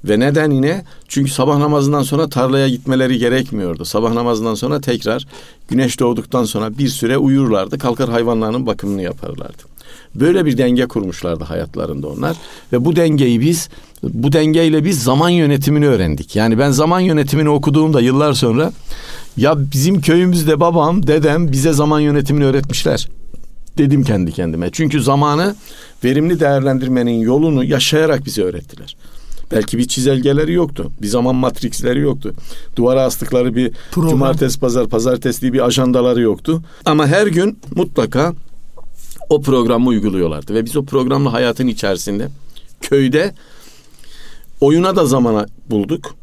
Ve neden yine? Çünkü sabah namazından sonra tarlaya gitmeleri gerekmiyordu. Sabah namazından sonra tekrar güneş doğduktan sonra bir süre uyurlardı. Kalkar hayvanlarının bakımını yaparlardı. Böyle bir denge kurmuşlardı hayatlarında onlar. Ve bu dengeyi biz, bu dengeyle biz zaman yönetimini öğrendik. Yani ben zaman yönetimini okuduğumda yıllar sonra ya bizim köyümüzde babam, dedem bize zaman yönetimini öğretmişler dedim kendi kendime. Çünkü zamanı verimli değerlendirmenin yolunu yaşayarak bize öğrettiler. Belki bir çizelgeleri yoktu. Bir zaman matriksleri yoktu. Duvara astıkları bir Program. cumartesi pazar pazartesi bir ajandaları yoktu. Ama her gün mutlaka o programı uyguluyorlardı. Ve biz o programlı hayatın içerisinde köyde oyuna da zamana bulduk.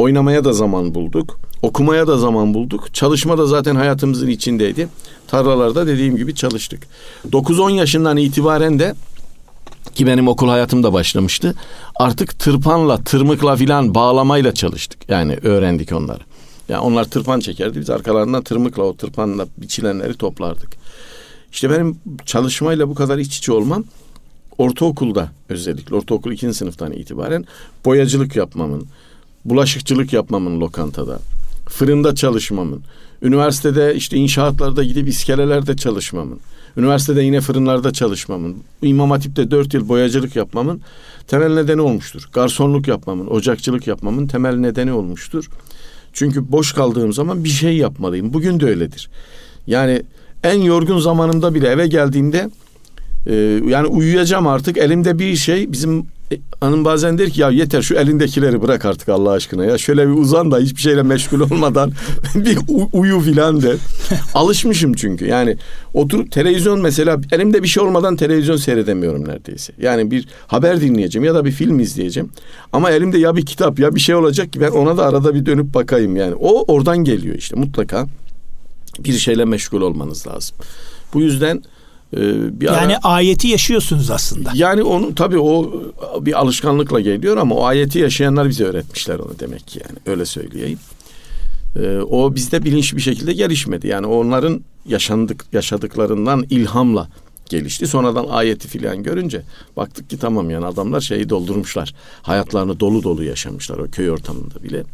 Oynamaya da zaman bulduk. Okumaya da zaman bulduk. Çalışma da zaten hayatımızın içindeydi. Tarlalarda dediğim gibi çalıştık. 9-10 yaşından itibaren de ki benim okul hayatım da başlamıştı. Artık tırpanla, tırmıkla filan bağlamayla çalıştık. Yani öğrendik onları. Yani onlar tırpan çekerdi. Biz arkalarından tırmıkla o tırpanla biçilenleri toplardık. İşte benim çalışmayla bu kadar iç içe olmam ortaokulda özellikle ortaokul ikinci sınıftan itibaren boyacılık yapmamın, bulaşıkçılık yapmamın lokantada, fırında çalışmamın, üniversitede işte inşaatlarda gidip iskelelerde çalışmamın, üniversitede yine fırınlarda çalışmamın, İmam Hatip'te dört yıl boyacılık yapmamın temel nedeni olmuştur. Garsonluk yapmamın, ocakçılık yapmamın temel nedeni olmuştur. Çünkü boş kaldığım zaman bir şey yapmalıyım. Bugün de öyledir. Yani en yorgun zamanımda bile eve geldiğimde e, yani uyuyacağım artık elimde bir şey bizim e, hanım bazen der ki ya yeter şu elindekileri bırak artık Allah aşkına ya şöyle bir uzan da hiçbir şeyle meşgul olmadan bir uyu filan der. Alışmışım çünkü yani oturup televizyon mesela elimde bir şey olmadan televizyon seyredemiyorum neredeyse. Yani bir haber dinleyeceğim ya da bir film izleyeceğim ama elimde ya bir kitap ya bir şey olacak ki ben ona da arada bir dönüp bakayım yani o oradan geliyor işte mutlaka bir şeyle meşgul olmanız lazım. Bu yüzden ee, bir yani ara, ayeti yaşıyorsunuz aslında. Yani onu tabii o bir alışkanlıkla geliyor ama o ayeti yaşayanlar bize öğretmişler onu demek ki yani öyle söyleyeyim. Ee, o bizde bilinçli bir şekilde gelişmedi. Yani onların yaşandık yaşadıklarından ilhamla gelişti. Sonradan ayeti filan görünce baktık ki tamam yani adamlar şeyi doldurmuşlar. Hayatlarını dolu dolu yaşamışlar o köy ortamında bile.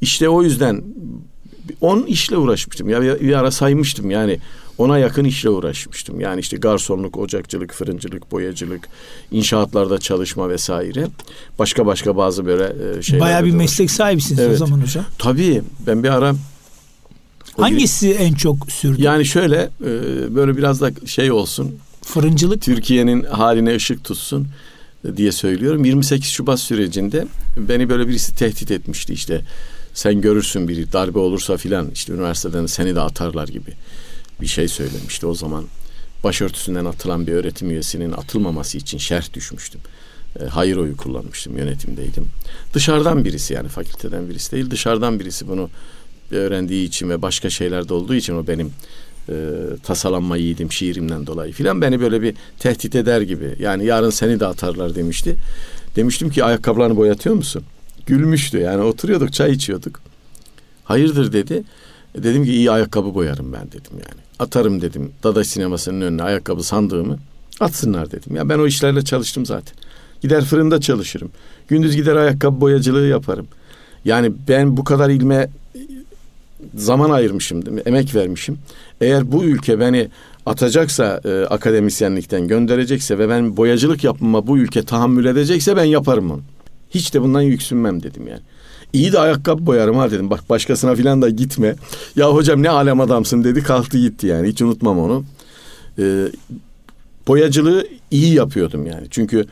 İşte o yüzden on işle uğraşmıştım. Ya bir ara saymıştım yani ona yakın işle uğraşmıştım. Yani işte garsonluk, ocakçılık, fırıncılık, boyacılık, inşaatlarda çalışma vesaire. Başka başka bazı böyle e, şeyler. Bayağı bir meslek sahibisiniz evet. o zaman hocam. Tabii ben bir ara Hangisi bir, en çok sürdü? Yani şöyle e, böyle biraz da şey olsun. Fırıncılık. Türkiye'nin haline ışık tutsun diye söylüyorum. 28 Şubat sürecinde beni böyle birisi tehdit etmişti işte. Sen görürsün bir darbe olursa filan işte üniversiteden seni de atarlar gibi bir şey söylemişti o zaman. Başörtüsünden atılan bir öğretim üyesinin atılmaması için şerh düşmüştüm. E, hayır oyu kullanmıştım, yönetimdeydim. Dışarıdan birisi yani fakülteden birisi değil, dışarıdan birisi bunu öğrendiği için ve başka şeylerde olduğu için o benim e, tasalanma yiğidim şiirimden dolayı filan beni böyle bir tehdit eder gibi. Yani yarın seni de atarlar demişti. Demiştim ki ayakkabılarını boyatıyor musun? Gülmüştü yani oturuyorduk çay içiyorduk. Hayırdır dedi. E, dedim ki iyi ayakkabı boyarım ben dedim yani. Atarım dedim Dada sinemasının önüne ayakkabı sandığımı. Atsınlar dedim. Ya ben o işlerle çalıştım zaten. Gider fırında çalışırım. Gündüz gider ayakkabı boyacılığı yaparım. Yani ben bu kadar ilme zaman ayırmışım, emek vermişim. Eğer bu ülke beni atacaksa e, akademisyenlikten gönderecekse ve ben boyacılık yapmama bu ülke tahammül edecekse ben yaparım onu. Hiç de bundan yüksünmem dedim yani. İyi de ayakkabı boyarım ha dedim. Bak başkasına filan da gitme. Ya hocam ne alem adamsın dedi kalktı gitti yani. Hiç unutmam onu. Ee, boyacılığı iyi yapıyordum yani. Çünkü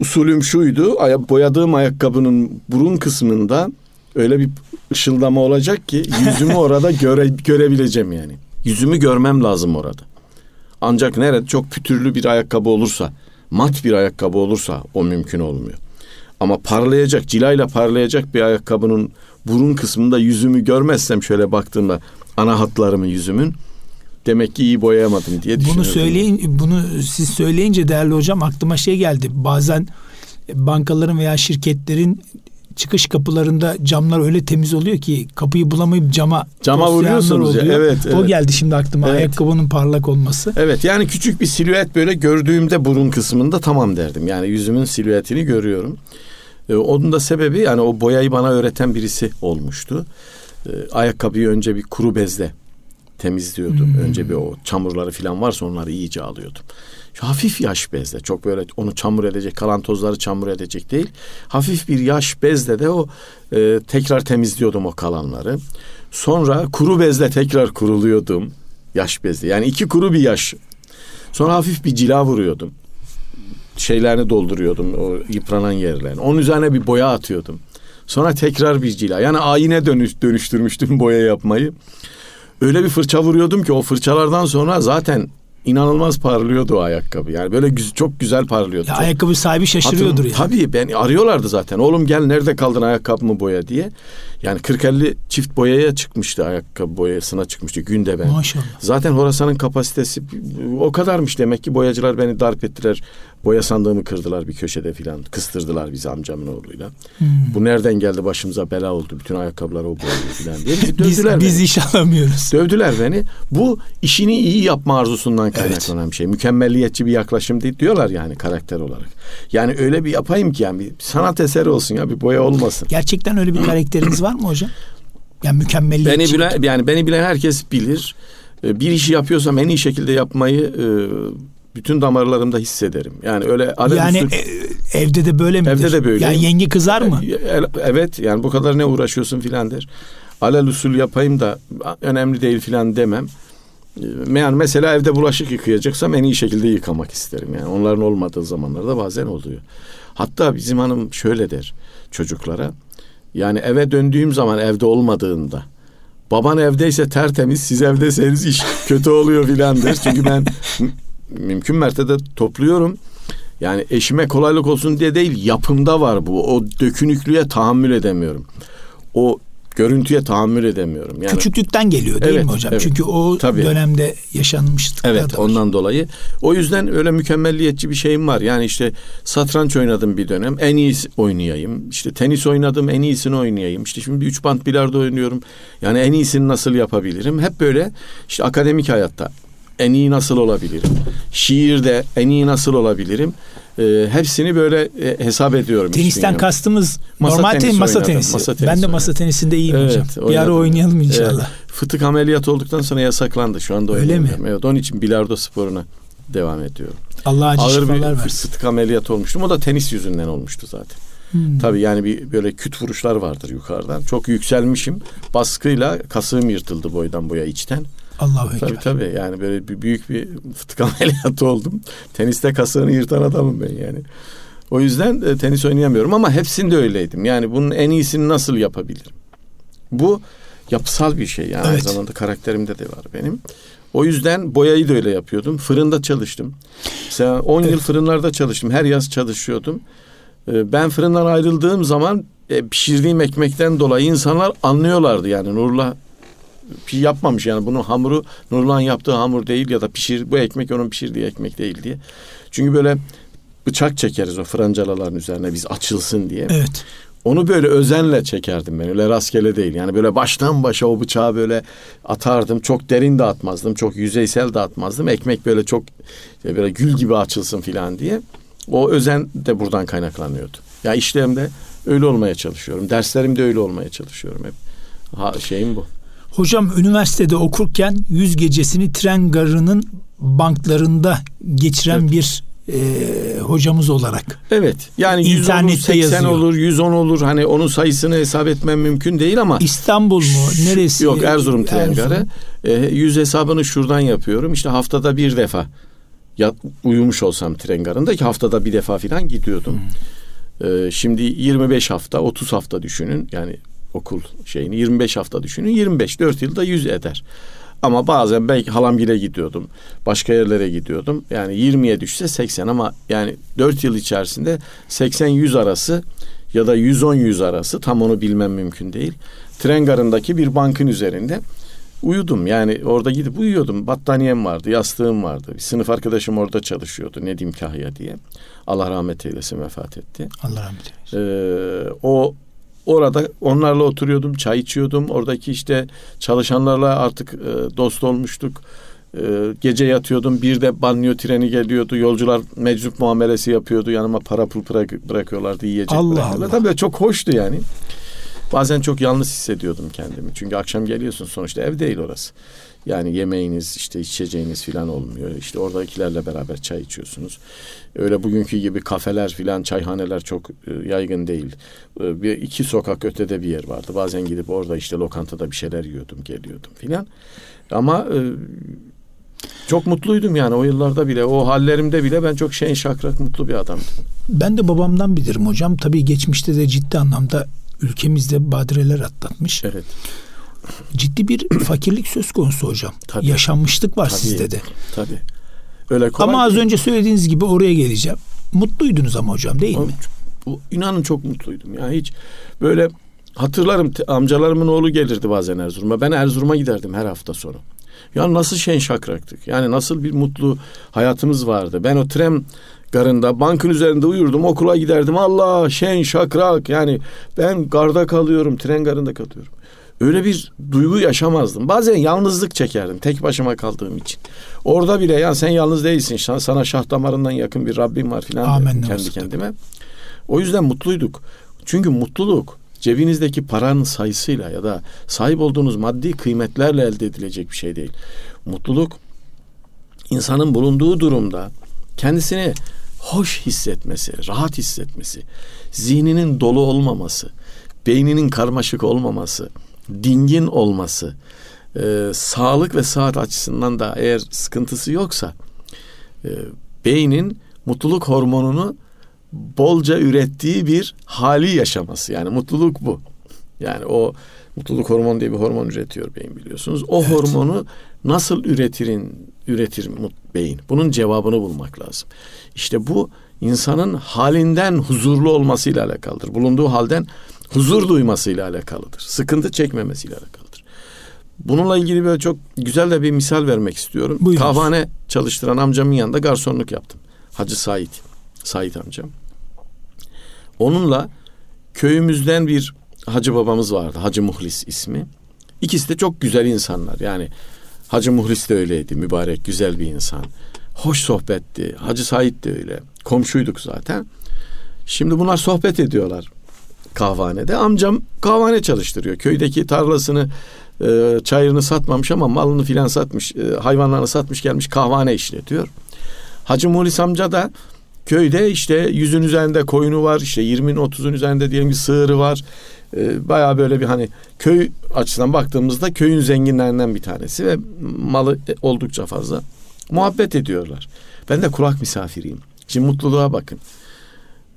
usulüm şuydu. Boyadığım ayakkabının burun kısmında öyle bir ışıldama olacak ki yüzümü orada göre, görebileceğim yani. Yüzümü görmem lazım orada. Ancak nerede çok pütürlü bir ayakkabı olursa, mat bir ayakkabı olursa o mümkün olmuyor. Ama parlayacak, cilayla parlayacak bir ayakkabının burun kısmında yüzümü görmezsem şöyle baktığımda ana hatlarımı yüzümün demek ki iyi boyayamadım diye düşünüyorum. Bunu söyleyin bunu siz söyleyince değerli hocam aklıma şey geldi. Bazen bankaların veya şirketlerin çıkış kapılarında camlar öyle temiz oluyor ki kapıyı bulamayıp cama cama vuruyorsunuz ya. Evet, evet. O geldi şimdi aklıma evet. ayakkabının parlak olması. Evet yani küçük bir silüet böyle gördüğümde burun kısmında tamam derdim. Yani yüzümün silüetini görüyorum. Ee, onun da sebebi yani o boyayı bana öğreten birisi olmuştu. Ee, ayakkabıyı önce bir kuru bezle temizliyordum. Hmm. Önce bir o çamurları falan varsa onları iyice alıyordum. Şu hafif yaş bezle çok böyle onu çamur edecek kalan tozları çamur edecek değil. Hafif bir yaş bezle de o e, tekrar temizliyordum o kalanları. Sonra kuru bezle tekrar kuruluyordum yaş bezle. Yani iki kuru bir yaş. Sonra hafif bir cila vuruyordum. Şeylerini dolduruyordum o yıpranan yerlerini. Onun üzerine bir boya atıyordum. Sonra tekrar bir cila. Yani ayine dönüş, dönüştürmüştüm boya yapmayı. Öyle bir fırça vuruyordum ki o fırçalardan sonra zaten inanılmaz parlıyordu o ayakkabı. Yani böyle güz, çok güzel parlıyordu. Ya çok. Ayakkabı sahibi şaşırıyordur Hatırım, yani. Tabii ben arıyorlardı zaten. Oğlum gel nerede kaldın ayakkabımı boya diye. Yani 40-50 çift boyaya çıkmıştı ayakkabı boyasına çıkmıştı günde ben. Maşallah. Zaten Horasan'ın kapasitesi o kadarmış demek ki boyacılar beni darp ettiler. Boya sandığımı kırdılar bir köşede filan. Kıstırdılar bizi amcamın oğluyla. Hmm. Bu nereden geldi başımıza bela oldu. Bütün ayakkabılar o boyalı filan diye. Bizi dövdüler biz, biz iş alamıyoruz. Dövdüler beni. Bu işini iyi yapma arzusundan kaynaklanan evet. bir şey. Mükemmelliyetçi bir yaklaşım değil diyorlar yani karakter olarak. Yani öyle bir yapayım ki yani bir sanat eseri olsun ya bir boya olmasın. Gerçekten öyle bir karakteriniz var mı hocam? Yani mükemmelliyetçi. Beni bilen, yani beni bilen herkes bilir. Ee, bir işi yapıyorsam en iyi şekilde yapmayı e, bütün damarlarımda hissederim. Yani öyle Yani usul, e, evde de böyle mi? Evde de böyle. Yani yenge kızar mı? E, evet yani bu kadar ne uğraşıyorsun filan der. Alel usul yapayım da önemli değil filan demem. Yani mesela evde bulaşık yıkayacaksam en iyi şekilde yıkamak isterim. Yani onların olmadığı zamanlarda bazen oluyor. Hatta bizim hanım şöyle der çocuklara. Yani eve döndüğüm zaman evde olmadığında baban evdeyse tertemiz siz evdeyseniz iş kötü oluyor filan der. Çünkü ben mümkün mertebe topluyorum. Yani eşime kolaylık olsun diye değil yapımda var bu. O dökünüklüğe tahammül edemiyorum. O görüntüye tahammül edemiyorum. Yani, Küçüklükten geliyor değil evet, mi hocam? Evet. Çünkü o Tabii. dönemde yaşanmıştık. Evet ondan dolayı. O yüzden öyle mükemmelliyetçi bir şeyim var. Yani işte satranç oynadım bir dönem. En iyi oynayayım. İşte tenis oynadım en iyisini oynayayım. İşte şimdi üç bant bilardo oynuyorum. Yani en iyisini nasıl yapabilirim? Hep böyle işte akademik hayatta en iyi nasıl olabilirim? Şiirde en iyi nasıl olabilirim? E, hepsini böyle e, hesap ediyorum. Tenisten kastımız masa normal tenis, masa, tenisi. masa tenisi. Ben de masa tenisinde iyiyim evet, hocam. Oynadım. Bir ara oynayalım inşallah. Evet. Fıtık ameliyat olduktan sonra yasaklandı. Şu anda Öyle mi? Evet, onun için bilardo sporuna devam ediyorum. Allah acı Ağır bir versin. fıtık ameliyat olmuştum. O da tenis yüzünden olmuştu zaten. Hmm. Tabii yani bir böyle küt vuruşlar vardır yukarıdan. Çok yükselmişim. Baskıyla kasığım yırtıldı boydan boya içten. Allahu Ekber. Tabii tabii yani böyle bir büyük bir fıtık ameliyatı oldum. Teniste kasığını yırtan adamım ben yani. O yüzden e, tenis oynayamıyorum ama hepsinde öyleydim. Yani bunun en iyisini nasıl yapabilirim? Bu yapısal bir şey yani evet. aynı zamanda karakterimde de var benim. O yüzden boyayı da öyle yapıyordum. Fırında çalıştım. Mesela 10 evet. yıl fırınlarda çalıştım. Her yaz çalışıyordum. E, ben fırından ayrıldığım zaman e, pişirdiğim ekmekten dolayı insanlar anlıyorlardı yani Nurla yapmamış yani bunun hamuru Nurlan yaptığı hamur değil ya da pişir bu ekmek onun pişirdiği ekmek değil diye. Çünkü böyle bıçak çekeriz o fırıncalaların üzerine biz açılsın diye. Evet. Onu böyle özenle çekerdim ben. Öyle rastgele değil. Yani böyle baştan başa o bıçağı böyle atardım. Çok derin de atmazdım. Çok yüzeysel de atmazdım. Ekmek böyle çok böyle gül gibi açılsın filan diye. O özen de buradan kaynaklanıyordu. Ya işlerimde öyle olmaya çalışıyorum. Derslerimde öyle olmaya çalışıyorum hep. Ha, şeyim bu. Hocam üniversitede okurken yüz gecesini tren garının banklarında geçiren evet. bir e, hocamız olarak. Evet. Yani 100 olur, 80 yazıyor. olur, 110 olur. Hani onun sayısını hesap etmem mümkün değil ama İstanbul mu? Neresi? Yok Erzurum tren garı. E, yüz hesabını şuradan yapıyorum. İşte haftada bir defa ya, uyumuş olsam tren garında ki haftada bir defa falan gidiyordum. Hmm. E, şimdi 25 hafta, 30 hafta düşünün. Yani okul şeyini 25 hafta düşünün 25 4 yılda 100 eder. Ama bazen belki halamgile gidiyordum. Başka yerlere gidiyordum. Yani 20'ye düşse 80 ama yani 4 yıl içerisinde 80-100 arası ya da 110-100 arası tam onu bilmem mümkün değil. Tren garındaki bir bankın üzerinde Uyudum yani orada gidip uyuyordum. Battaniyem vardı, yastığım vardı. Bir sınıf arkadaşım orada çalışıyordu Nedim Kahya diye. Allah rahmet eylesin vefat etti. Allah rahmet eylesin. Ee, o orada onlarla oturuyordum, çay içiyordum. Oradaki işte çalışanlarla artık e, dost olmuştuk. E, gece yatıyordum. Bir de banyo treni geliyordu. Yolcular meczup muamelesi yapıyordu. Yanıma para pul bırak, bırakıyorlardı. Yiyecek Allah bırakıyorlar. Allah. Tabii çok hoştu yani. Bazen çok yalnız hissediyordum kendimi. Çünkü akşam geliyorsun sonuçta ev değil orası. Yani yemeğiniz işte içeceğiniz falan olmuyor. İşte oradakilerle beraber çay içiyorsunuz. Öyle bugünkü gibi kafeler filan çayhaneler çok e, yaygın değil. E, bir iki sokak ötede bir yer vardı. Bazen gidip orada işte lokantada bir şeyler yiyordum, geliyordum filan. Ama e, çok mutluydum yani o yıllarda bile, o hallerimde bile ben çok şen şakrak mutlu bir adamdım. Ben de babamdan bilirim hocam. Tabii geçmişte de ciddi anlamda ülkemizde badireler atlatmış. Evet. Ciddi bir fakirlik söz konusu hocam. Tabii. Yaşanmışlık var Tabii. sizde de. Tabii. Öyle kolay Ama az değil. önce söylediğiniz gibi oraya geleceğim. Mutluydunuz ama hocam değil mi? O- İnanın çok mutluydum. Yani hiç böyle hatırlarım amcalarımın oğlu gelirdi bazen Erzurum'a. Ben Erzurum'a giderdim her hafta sonu. Ya nasıl şen şakraktık. Yani nasıl bir mutlu hayatımız vardı. Ben o tren garında bankın üzerinde uyurdum okula giderdim. Allah şen şakrak yani ben garda kalıyorum tren garında kalıyorum. Öyle bir duygu yaşamazdım. Bazen yalnızlık çekerdim tek başıma kaldığım için. Orada bile ya sen yalnız değilsin. Sana- Sana şah damarından yakın bir Rabbim var filan derdim kendi kendime. O yüzden mutluyduk. Çünkü mutluluk cebinizdeki paranın sayısıyla ya da sahip olduğunuz maddi kıymetlerle elde edilecek bir şey değil. Mutluluk insanın bulunduğu durumda kendisini hoş hissetmesi, rahat hissetmesi, zihninin dolu olmaması, beyninin karmaşık olmaması, dingin olması, e, sağlık ve sıhhat açısından da eğer sıkıntısı yoksa e, beynin mutluluk hormonunu bolca ürettiği bir hali yaşaması. Yani mutluluk bu. Yani o mutluluk hormonu diye bir hormon üretiyor beyin biliyorsunuz. O Evet. hormonu nasıl üretirin üretir beyin? Bunun cevabını bulmak lazım. İşte bu insanın halinden huzurlu olmasıyla alakalıdır. Bulunduğu halden huzur duymasıyla alakalıdır. Sıkıntı çekmemesiyle alakalıdır. Bununla ilgili böyle çok güzel de bir misal vermek istiyorum. Buyurunuz. Kahvehane çalıştıran amcamın yanında garsonluk yaptım. Hacı Sait. Sait amcam. Onunla köyümüzden bir hacı babamız vardı. Hacı Muhlis ismi. İkisi de çok güzel insanlar. Yani Hacı Muhlis de öyleydi. Mübarek, güzel bir insan. Hoş sohbetti. Hacı Sait de öyle. Komşuyduk zaten. Şimdi bunlar sohbet ediyorlar kahvanede. Amcam kahvane çalıştırıyor. Köydeki tarlasını, e, çayırını satmamış ama malını filan satmış, e, hayvanlarını satmış gelmiş kahvane işletiyor. Hacı Muhlis amca da köyde işte yüzün üzerinde koyunu var, işte 20'nin 30'un üzerinde diyelim bir sığırı var. E, bayağı böyle bir hani köy açısından baktığımızda köyün zenginlerinden bir tanesi ve malı oldukça fazla. Muhabbet ediyorlar. Ben de kulak misafiriyim. Şimdi mutluluğa bakın.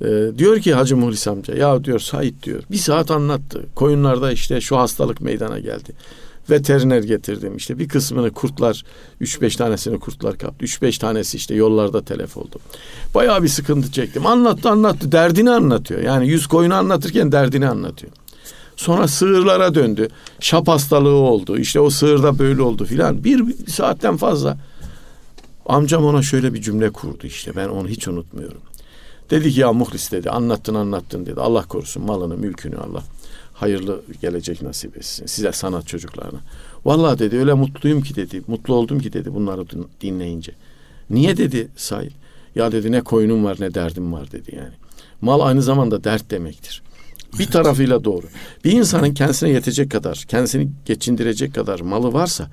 Ee, diyor ki Hacı Muhlis amca ya diyor Sait diyor bir saat anlattı. Koyunlarda işte şu hastalık meydana geldi. Veteriner getirdim işte bir kısmını kurtlar 3-5 tanesini kurtlar kaptı. 3-5 tanesi işte yollarda telef oldu. Bayağı bir sıkıntı çektim. Anlattı anlattı derdini anlatıyor. Yani yüz koyunu anlatırken derdini anlatıyor. Sonra sığırlara döndü. Şap hastalığı oldu. İşte o sığırda böyle oldu filan. Bir, bir saatten fazla. Amcam ona şöyle bir cümle kurdu işte. Ben onu hiç unutmuyorum. Dedi ki ya muhlis dedi anlattın anlattın dedi. Allah korusun malını mülkünü Allah hayırlı gelecek nasip etsin. Size sanat çocuklarına. Vallahi dedi öyle mutluyum ki dedi. Mutlu oldum ki dedi bunları din- dinleyince. Niye dedi Said? Ya dedi ne koyunum var ne derdim var dedi yani. Mal aynı zamanda dert demektir. Bir tarafıyla doğru. Bir insanın kendisine yetecek kadar, kendisini geçindirecek kadar malı varsa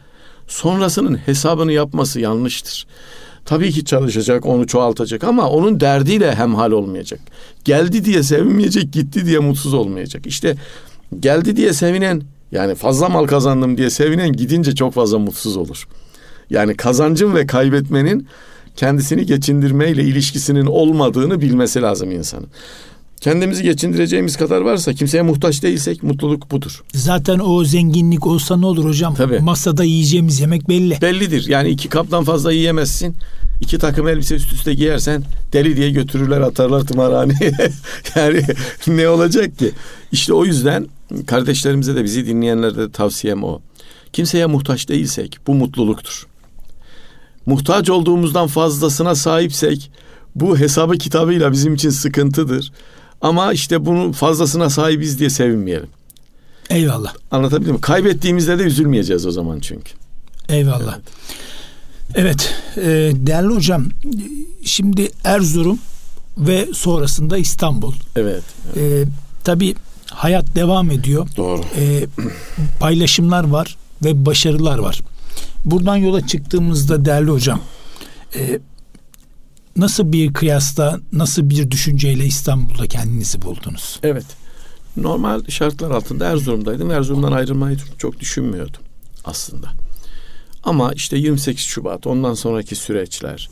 sonrasının hesabını yapması yanlıştır. Tabii ki çalışacak, onu çoğaltacak ama onun derdiyle hemhal olmayacak. Geldi diye sevinmeyecek, gitti diye mutsuz olmayacak. İşte geldi diye sevinen, yani fazla mal kazandım diye sevinen gidince çok fazla mutsuz olur. Yani kazancın ve kaybetmenin kendisini geçindirmeyle ilişkisinin olmadığını bilmesi lazım insanın. Kendimizi geçindireceğimiz kadar varsa kimseye muhtaç değilsek mutluluk budur. Zaten o zenginlik olsa ne olur hocam? Tabii. Masada yiyeceğimiz yemek belli. Bellidir. Yani iki kaptan fazla yiyemezsin. İki takım elbise üst üste giyersen deli diye götürürler atarlar tımarhaneye. yani ne olacak ki? İşte o yüzden kardeşlerimize de bizi dinleyenlere de tavsiyem o. Kimseye muhtaç değilsek bu mutluluktur. Muhtaç olduğumuzdan fazlasına sahipsek bu hesabı kitabıyla bizim için sıkıntıdır. Ama işte bunun fazlasına sahibiz diye sevinmeyelim. Eyvallah. Anlatabildim mi? Kaybettiğimizde de üzülmeyeceğiz o zaman çünkü. Eyvallah. Evet, evet e, değerli hocam şimdi Erzurum ve sonrasında İstanbul. Evet. evet. E, tabii hayat devam ediyor. Doğru. E, paylaşımlar var ve başarılar var. Buradan yola çıktığımızda değerli hocam e, nasıl bir kıyasla nasıl bir düşünceyle İstanbul'da kendinizi buldunuz? Evet. Normal şartlar altında Erzurum'daydım. Erzurum'dan ayrılmayı çok düşünmüyordum aslında. Ama işte 28 Şubat ondan sonraki süreçler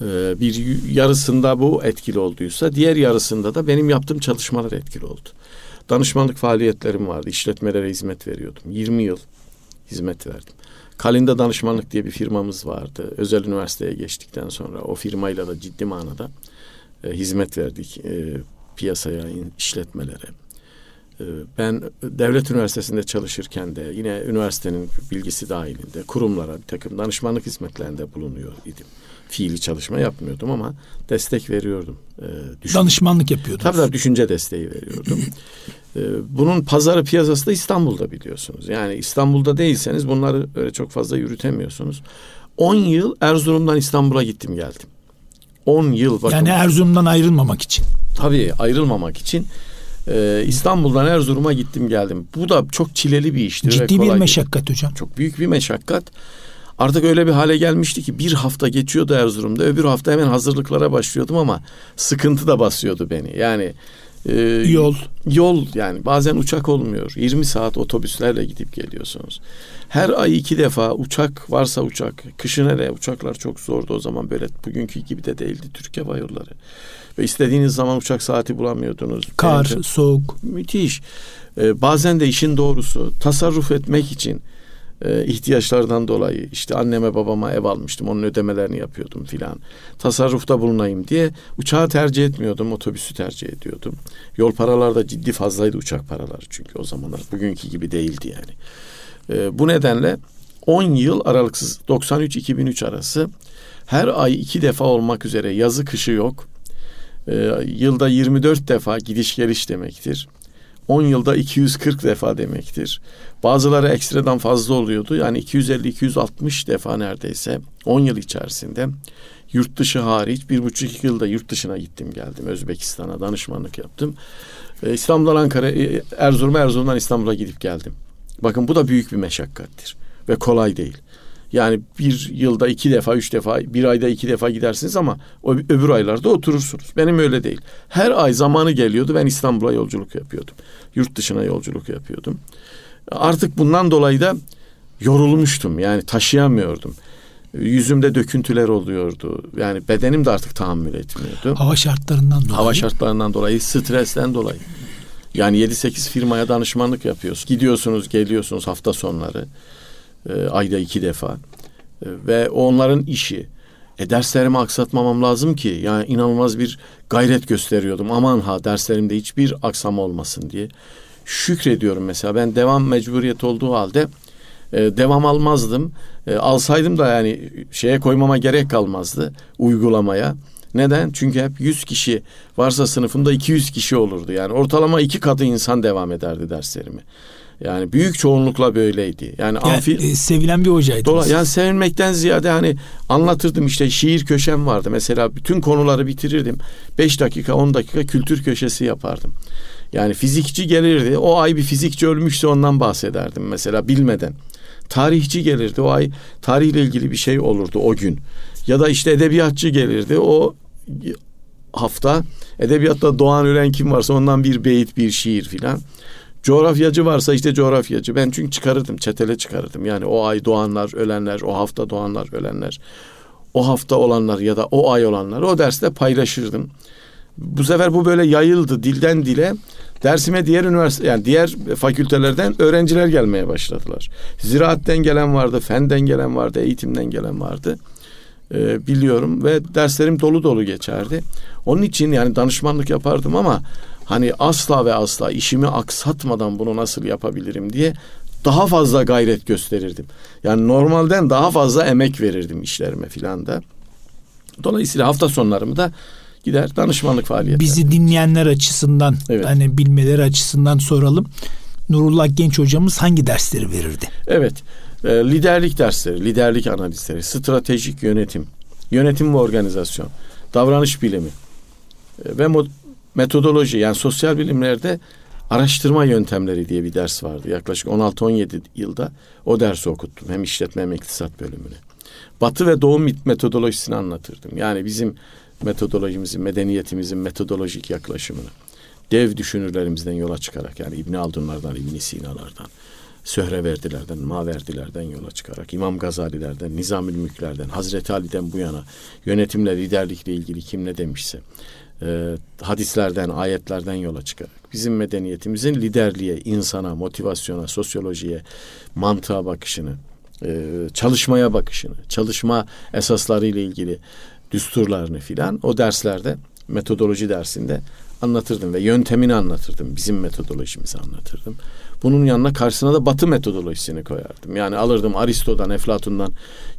e, bir yarısında bu etkili olduysa diğer yarısında da benim yaptığım çalışmalar etkili oldu. Danışmanlık faaliyetlerim vardı. İşletmelere hizmet veriyordum. 20 yıl hizmet verdim. Kalinda Danışmanlık diye bir firmamız vardı. Özel üniversiteye geçtikten sonra o firmayla da ciddi manada e, hizmet verdik e, piyasaya, işletmelere. E, ben devlet üniversitesinde çalışırken de yine üniversitenin bilgisi dahilinde kurumlara bir takım danışmanlık hizmetlerinde bulunuyor idim. Fiili çalışma yapmıyordum ama destek veriyordum. E, düşün... Danışmanlık yapıyordum. Tabii tabii düşünce desteği veriyordum. Ee, bunun pazarı piyasası da İstanbul'da biliyorsunuz. Yani İstanbul'da değilseniz bunları öyle çok fazla yürütemiyorsunuz. 10 yıl Erzurum'dan İstanbul'a gittim geldim. 10 yıl. Bakın, yani Erzurum'dan ayrılmamak için. Tabii ayrılmamak için. Ee, İstanbul'dan Erzurum'a gittim geldim. Bu da çok çileli bir iştir. Ciddi bir meşakkat değil. hocam. Çok büyük bir meşakkat. Artık öyle bir hale gelmişti ki bir hafta geçiyordu Erzurum'da. Öbür hafta hemen hazırlıklara başlıyordum ama sıkıntı da basıyordu beni. Yani e, yol yol yani bazen uçak olmuyor. 20 saat otobüslerle gidip geliyorsunuz. Her ay iki defa uçak varsa uçak. Kışın hele uçaklar çok zordu o zaman böyle bugünkü gibi de değildi Türk Hava Yolları. Ve istediğiniz zaman uçak saati bulamıyordunuz. Kar, Bence, soğuk. Müthiş. Ee, bazen de işin doğrusu tasarruf etmek için e, ihtiyaçlardan dolayı işte anneme babama ev almıştım onun ödemelerini yapıyordum filan. Tasarrufta bulunayım diye uçağı tercih etmiyordum otobüsü tercih ediyordum. Yol paraları da ciddi fazlaydı uçak paraları çünkü o zamanlar bugünkü gibi değildi yani. E, bu nedenle 10 yıl aralıksız 93-2003 arası her ay iki defa olmak üzere yazı kışı yok. E, yılda 24 defa gidiş geliş demektir. 10 yılda 240 defa demektir. Bazıları ekstradan fazla oluyordu. Yani 250-260 defa neredeyse 10 yıl içerisinde yurt dışı hariç bir buçuk iki yılda yurt dışına gittim geldim. Özbekistan'a danışmanlık yaptım. Ee, İstanbul'dan Ankara, e, Erzurum'a Erzurum'dan İstanbul'a gidip geldim. Bakın bu da büyük bir meşakkattir ve kolay değil. Yani bir yılda iki defa, üç defa, bir ayda iki defa gidersiniz ama öbür aylarda oturursunuz. Benim öyle değil. Her ay zamanı geliyordu ben İstanbul'a yolculuk yapıyordum. Yurt dışına yolculuk yapıyordum. Artık bundan dolayı da yorulmuştum. Yani taşıyamıyordum. Yüzümde döküntüler oluyordu. Yani bedenim de artık tahammül etmiyordu. Hava şartlarından dolayı. Hava şartlarından dolayı, stresten dolayı. Yani 7-8 firmaya danışmanlık yapıyorsunuz. Gidiyorsunuz, geliyorsunuz hafta sonları e, ayda iki defa e, ve onların işi. E derslerimi aksatmamam lazım ki yani inanılmaz bir gayret gösteriyordum. Aman ha derslerimde hiçbir aksama olmasın diye. Şükrediyorum mesela ben devam mecburiyet olduğu halde e, devam almazdım. E, alsaydım da yani şeye koymama gerek kalmazdı uygulamaya. Neden? Çünkü hep 100 kişi varsa sınıfımda 200 kişi olurdu. Yani ortalama iki katı insan devam ederdi derslerimi. Yani büyük çoğunlukla böyleydi. Yani, yani amfi, e, sevilen bir hocaydı. Dola, yani sevilmekten ziyade hani anlatırdım işte şiir köşem vardı. Mesela bütün konuları bitirirdim. Beş dakika on dakika kültür köşesi yapardım. Yani fizikçi gelirdi. O ay bir fizikçi ölmüşse ondan bahsederdim mesela bilmeden. Tarihçi gelirdi. O ay tarihle ilgili bir şey olurdu o gün. Ya da işte edebiyatçı gelirdi. O hafta edebiyatta doğan ölen kim varsa ondan bir beyit bir şiir filan. Coğrafyacı varsa işte coğrafyacı. Ben çünkü çıkarırdım, çetele çıkarırdım. Yani o ay doğanlar, ölenler, o hafta doğanlar, ölenler. O hafta olanlar ya da o ay olanlar o derste paylaşırdım. Bu sefer bu böyle yayıldı dilden dile. Dersime diğer üniversite yani diğer fakültelerden öğrenciler gelmeye başladılar. Ziraatten gelen vardı, fenden gelen vardı, eğitimden gelen vardı. Ee, biliyorum ve derslerim dolu dolu geçerdi. Onun için yani danışmanlık yapardım ama hani asla ve asla işimi aksatmadan bunu nasıl yapabilirim diye daha fazla gayret gösterirdim. Yani normalden daha fazla emek verirdim işlerime filan da. Dolayısıyla hafta sonlarımı da gider danışmanlık faaliyeti. Bizi dinleyenler açısından evet. hani bilmeleri açısından soralım. Nurullah Genç hocamız hangi dersleri verirdi? Evet. E, liderlik dersleri, liderlik analizleri, stratejik yönetim, yönetim ve organizasyon, davranış bilimi e, ve metodoloji yani sosyal bilimlerde araştırma yöntemleri diye bir ders vardı. Yaklaşık 16-17 yılda o dersi okuttum. Hem işletme hem iktisat bölümünü. Batı ve Doğu metodolojisini anlatırdım. Yani bizim metodolojimizin, medeniyetimizin metodolojik yaklaşımını dev düşünürlerimizden yola çıkarak yani İbn Haldunlardan, İbn Sina'lardan, Söhreverdilerden, Maverdilerden yola çıkarak, İmam Gazalilerden, Nizamül Mülklerden, Hazreti Ali'den bu yana yönetimle, liderlikle ilgili kim ne demişse, e, hadislerden, ayetlerden yola çıkarak bizim medeniyetimizin liderliğe, insana, motivasyona, sosyolojiye, mantığa bakışını, e, çalışmaya bakışını, çalışma esasları ile ilgili düsturlarını filan o derslerde metodoloji dersinde anlatırdım ve yöntemini anlatırdım. Bizim metodolojimizi anlatırdım. Bunun yanına karşısına da Batı metodolojisini koyardım. Yani alırdım Aristo'dan, Eflatun'dan,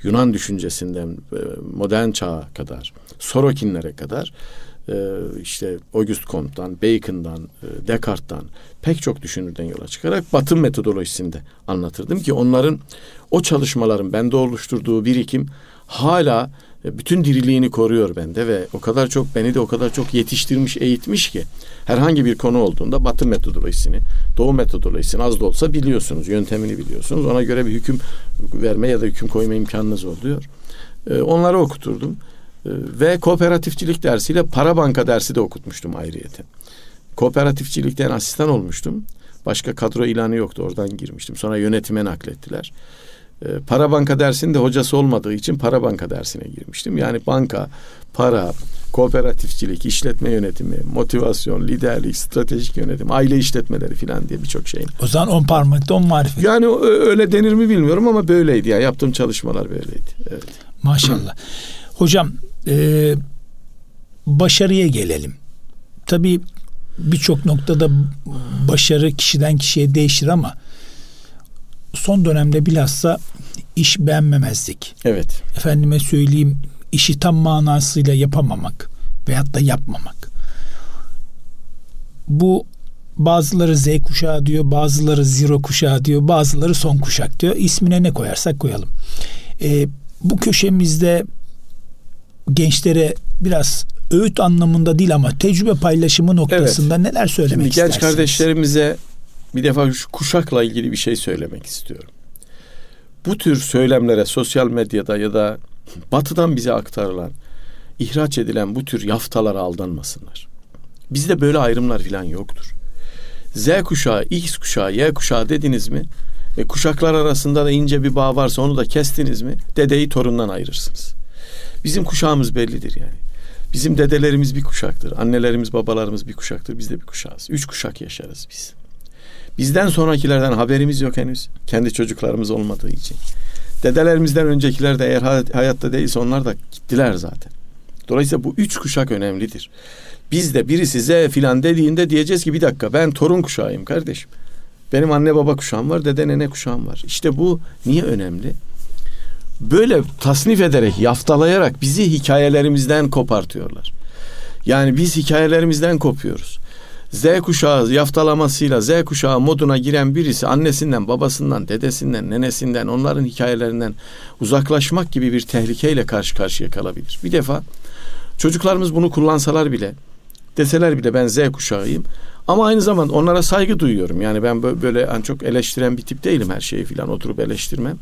Yunan düşüncesinden e, modern çağa kadar, Sorokinlere kadar e, işte Auguste Comte'dan, Bacon'dan, e, Descartes'tan pek çok düşünürden yola çıkarak Batı metodolojisinde anlatırdım ki onların o çalışmaların bende oluşturduğu birikim hala bütün diriliğini koruyor bende ve o kadar çok beni de o kadar çok yetiştirmiş, eğitmiş ki herhangi bir konu olduğunda Batı metodolojisini, Doğu metodolojisini az da olsa biliyorsunuz, yöntemini biliyorsunuz. Ona göre bir hüküm verme ya da hüküm koyma imkanınız oluyor. Ee, onları okuturdum. Ee, ve kooperatifçilik dersiyle para banka dersi de okutmuştum ayrıyeten. Kooperatifçilikten asistan olmuştum. Başka kadro ilanı yoktu. Oradan girmiştim. Sonra yönetime naklettiler. Ee, para banka dersinde hocası olmadığı için para banka dersine girmiştim. Yani banka, para, kooperatifçilik, işletme yönetimi, motivasyon, liderlik, stratejik yönetim, aile işletmeleri filan diye birçok şeyin. O zaman on parmakta on marifet. Yani öyle denir mi bilmiyorum ama böyleydi. Yani yaptığım çalışmalar böyleydi. Evet. Maşallah. Hocam e, başarıya gelelim. Tabii birçok noktada başarı kişiden kişiye değişir ama son dönemde bilhassa iş beğenmemezlik. Evet. Efendime söyleyeyim işi tam manasıyla yapamamak veyahut da yapmamak. Bu bazıları Z kuşağı diyor, bazıları zero kuşağı diyor, bazıları son kuşak diyor. İsmine ne koyarsak koyalım. Ee, bu köşemizde gençlere biraz öğüt anlamında değil ama tecrübe paylaşımı noktasında evet. neler söylemek Şimdi istersiniz? Genç kardeşlerimize bir defa şu kuşakla ilgili bir şey söylemek istiyorum. Bu tür söylemlere sosyal medyada ya da batıdan bize aktarılan, ihraç edilen bu tür yaftalara aldanmasınlar. Bizde böyle ayrımlar falan yoktur. Z kuşağı, X kuşağı, Y kuşağı dediniz mi? E, kuşaklar arasında da ince bir bağ varsa onu da kestiniz mi? Dedeyi torundan ayırırsınız. Bizim kuşağımız bellidir yani. Bizim dedelerimiz bir kuşaktır. Annelerimiz, babalarımız bir kuşaktır. Biz de bir kuşağız. Üç kuşak yaşarız biz. Bizden sonrakilerden haberimiz yok henüz. Kendi çocuklarımız olmadığı için. Dedelerimizden öncekiler de eğer hayatta değilse onlar da gittiler zaten. Dolayısıyla bu üç kuşak önemlidir. Biz de birisi Z filan dediğinde diyeceğiz ki bir dakika ben torun kuşağıyım kardeşim. Benim anne baba kuşağım var, dede nene kuşağım var. İşte bu niye önemli? böyle tasnif ederek, yaftalayarak bizi hikayelerimizden kopartıyorlar. Yani biz hikayelerimizden kopuyoruz. Z kuşağı yaftalamasıyla Z kuşağı moduna giren birisi annesinden, babasından, dedesinden, nenesinden, onların hikayelerinden uzaklaşmak gibi bir tehlikeyle karşı karşıya kalabilir. Bir defa çocuklarımız bunu kullansalar bile, deseler bile ben Z kuşağıyım, ama aynı zamanda onlara saygı duyuyorum. Yani ben böyle yani çok eleştiren bir tip değilim her şeyi filan oturup eleştirmem.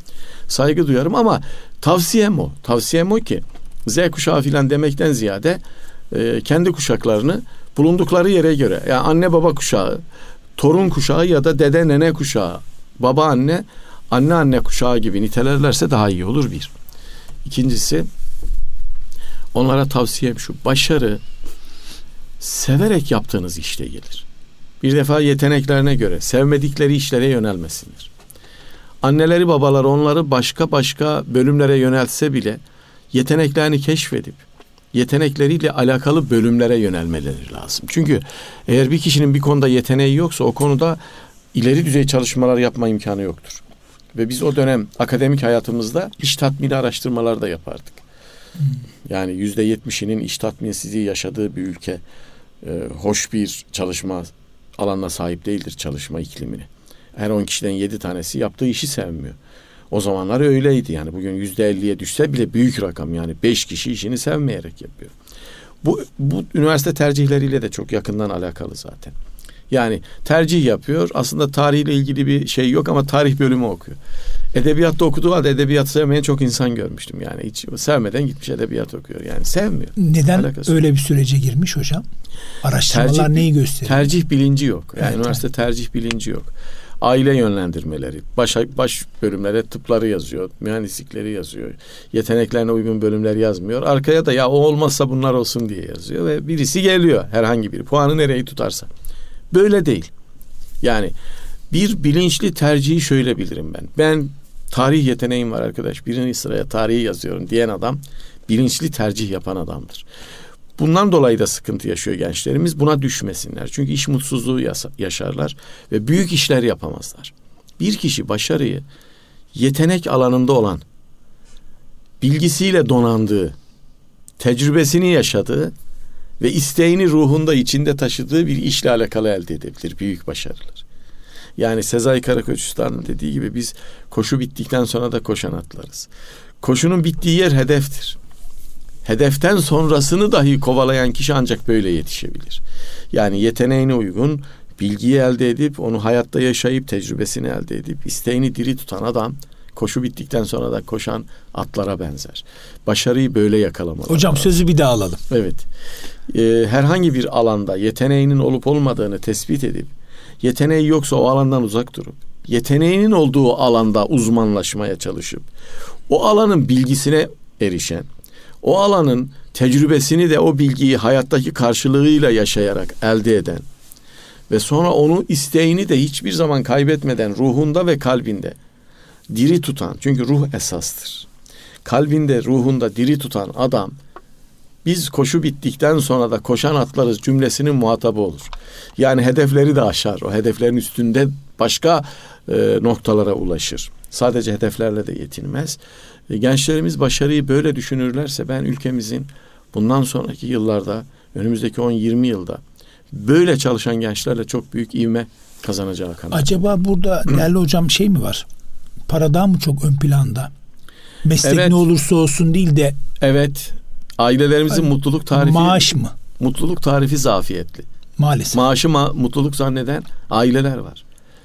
Saygı duyarım ama tavsiyem o. Tavsiyem o ki Z kuşağı filan demekten ziyade e, kendi kuşaklarını bulundukları yere göre yani anne baba kuşağı, torun kuşağı ya da dede nene kuşağı, baba anne, anne anne kuşağı gibi nitelerlerse daha iyi olur bir. İkincisi onlara tavsiyem şu. Başarı severek yaptığınız işte gelir. Bir defa yeteneklerine göre sevmedikleri işlere yönelmesinler. Anneleri babaları onları başka başka bölümlere yöneltse bile yeteneklerini keşfedip yetenekleriyle alakalı bölümlere yönelmeleri lazım. Çünkü eğer bir kişinin bir konuda yeteneği yoksa o konuda ileri düzey çalışmalar yapma imkanı yoktur. Ve biz o dönem akademik hayatımızda iş tatmini araştırmalar da yapardık. Yani yüzde yetmişinin iş tatminsizliği yaşadığı bir ülke e, hoş bir çalışma alanına sahip değildir çalışma iklimini. Her on kişiden yedi tanesi yaptığı işi sevmiyor. O zamanlar öyleydi yani bugün yüzde elliye düşse bile büyük rakam yani beş kişi işini sevmeyerek yapıyor. Bu, bu üniversite tercihleriyle de çok yakından alakalı zaten. Yani tercih yapıyor. Aslında tarihle ilgili bir şey yok ama tarih bölümü okuyor. Edebiyatta okuduğu halde edebiyat sevmeyen çok insan görmüştüm yani. Hiç sevmeden gitmiş edebiyat okuyor. Yani sevmiyor. Neden Alakası öyle bir sürece girmiş hocam? Araştırmalar tercih, neyi gösteriyor? Tercih bilinci yok. Yani evet, üniversite evet. tercih bilinci yok. Aile yönlendirmeleri, baş, baş bölümlere tıpları yazıyor, mühendislikleri yazıyor. Yeteneklerine uygun bölümler yazmıyor. Arkaya da ya o olmazsa bunlar olsun diye yazıyor ve birisi geliyor herhangi biri. Puanı nereyi tutarsa. Böyle değil. Yani bir bilinçli tercihi şöyle bilirim ben. Ben tarih yeteneğim var arkadaş. Birinci sıraya tarihi yazıyorum diyen adam bilinçli tercih yapan adamdır. Bundan dolayı da sıkıntı yaşıyor gençlerimiz. Buna düşmesinler. Çünkü iş mutsuzluğu yaşarlar ve büyük işler yapamazlar. Bir kişi başarıyı yetenek alanında olan, bilgisiyle donandığı, tecrübesini yaşadığı ve isteğini ruhunda içinde taşıdığı bir işle alakalı elde edebilir büyük başarılar. Yani Sezai Karakoç Usta'nın dediği gibi biz koşu bittikten sonra da koşan atlarız. Koşunun bittiği yer hedeftir. Hedeften sonrasını dahi kovalayan kişi ancak böyle yetişebilir. Yani yeteneğine uygun bilgiyi elde edip onu hayatta yaşayıp tecrübesini elde edip isteğini diri tutan adam koşu bittikten sonra da koşan atlara benzer. Başarıyı böyle yakalamalı. Hocam lazım. sözü bir daha alalım. Evet. Ee, herhangi bir alanda yeteneğinin olup olmadığını tespit edip yeteneği yoksa o alandan uzak durup yeteneğinin olduğu alanda uzmanlaşmaya çalışıp o alanın bilgisine erişen, o alanın tecrübesini de o bilgiyi hayattaki karşılığıyla yaşayarak elde eden ve sonra onu isteğini de hiçbir zaman kaybetmeden ruhunda ve kalbinde diri tutan çünkü ruh esastır. Kalbinde, ruhunda diri tutan adam biz koşu bittikten sonra da koşan atlarız cümlesinin muhatabı olur. Yani hedefleri de aşar. O hedeflerin üstünde başka e, noktalara ulaşır. Sadece hedeflerle de yetinmez. E, gençlerimiz başarıyı böyle düşünürlerse ben ülkemizin bundan sonraki yıllarda önümüzdeki 10-20 yılda böyle çalışan gençlerle çok büyük ivme kazanacağı kanaat. Acaba burada değerli hocam şey mi var? Paradan mı çok ön planda? Meslek evet. ne olursa olsun değil de Evet. Ailelerimizin hani, mutluluk tarifi maaş mı? Mutluluk tarifi zafiyetli. Maalesef. Maaşı ma- mutluluk zanneden aileler var.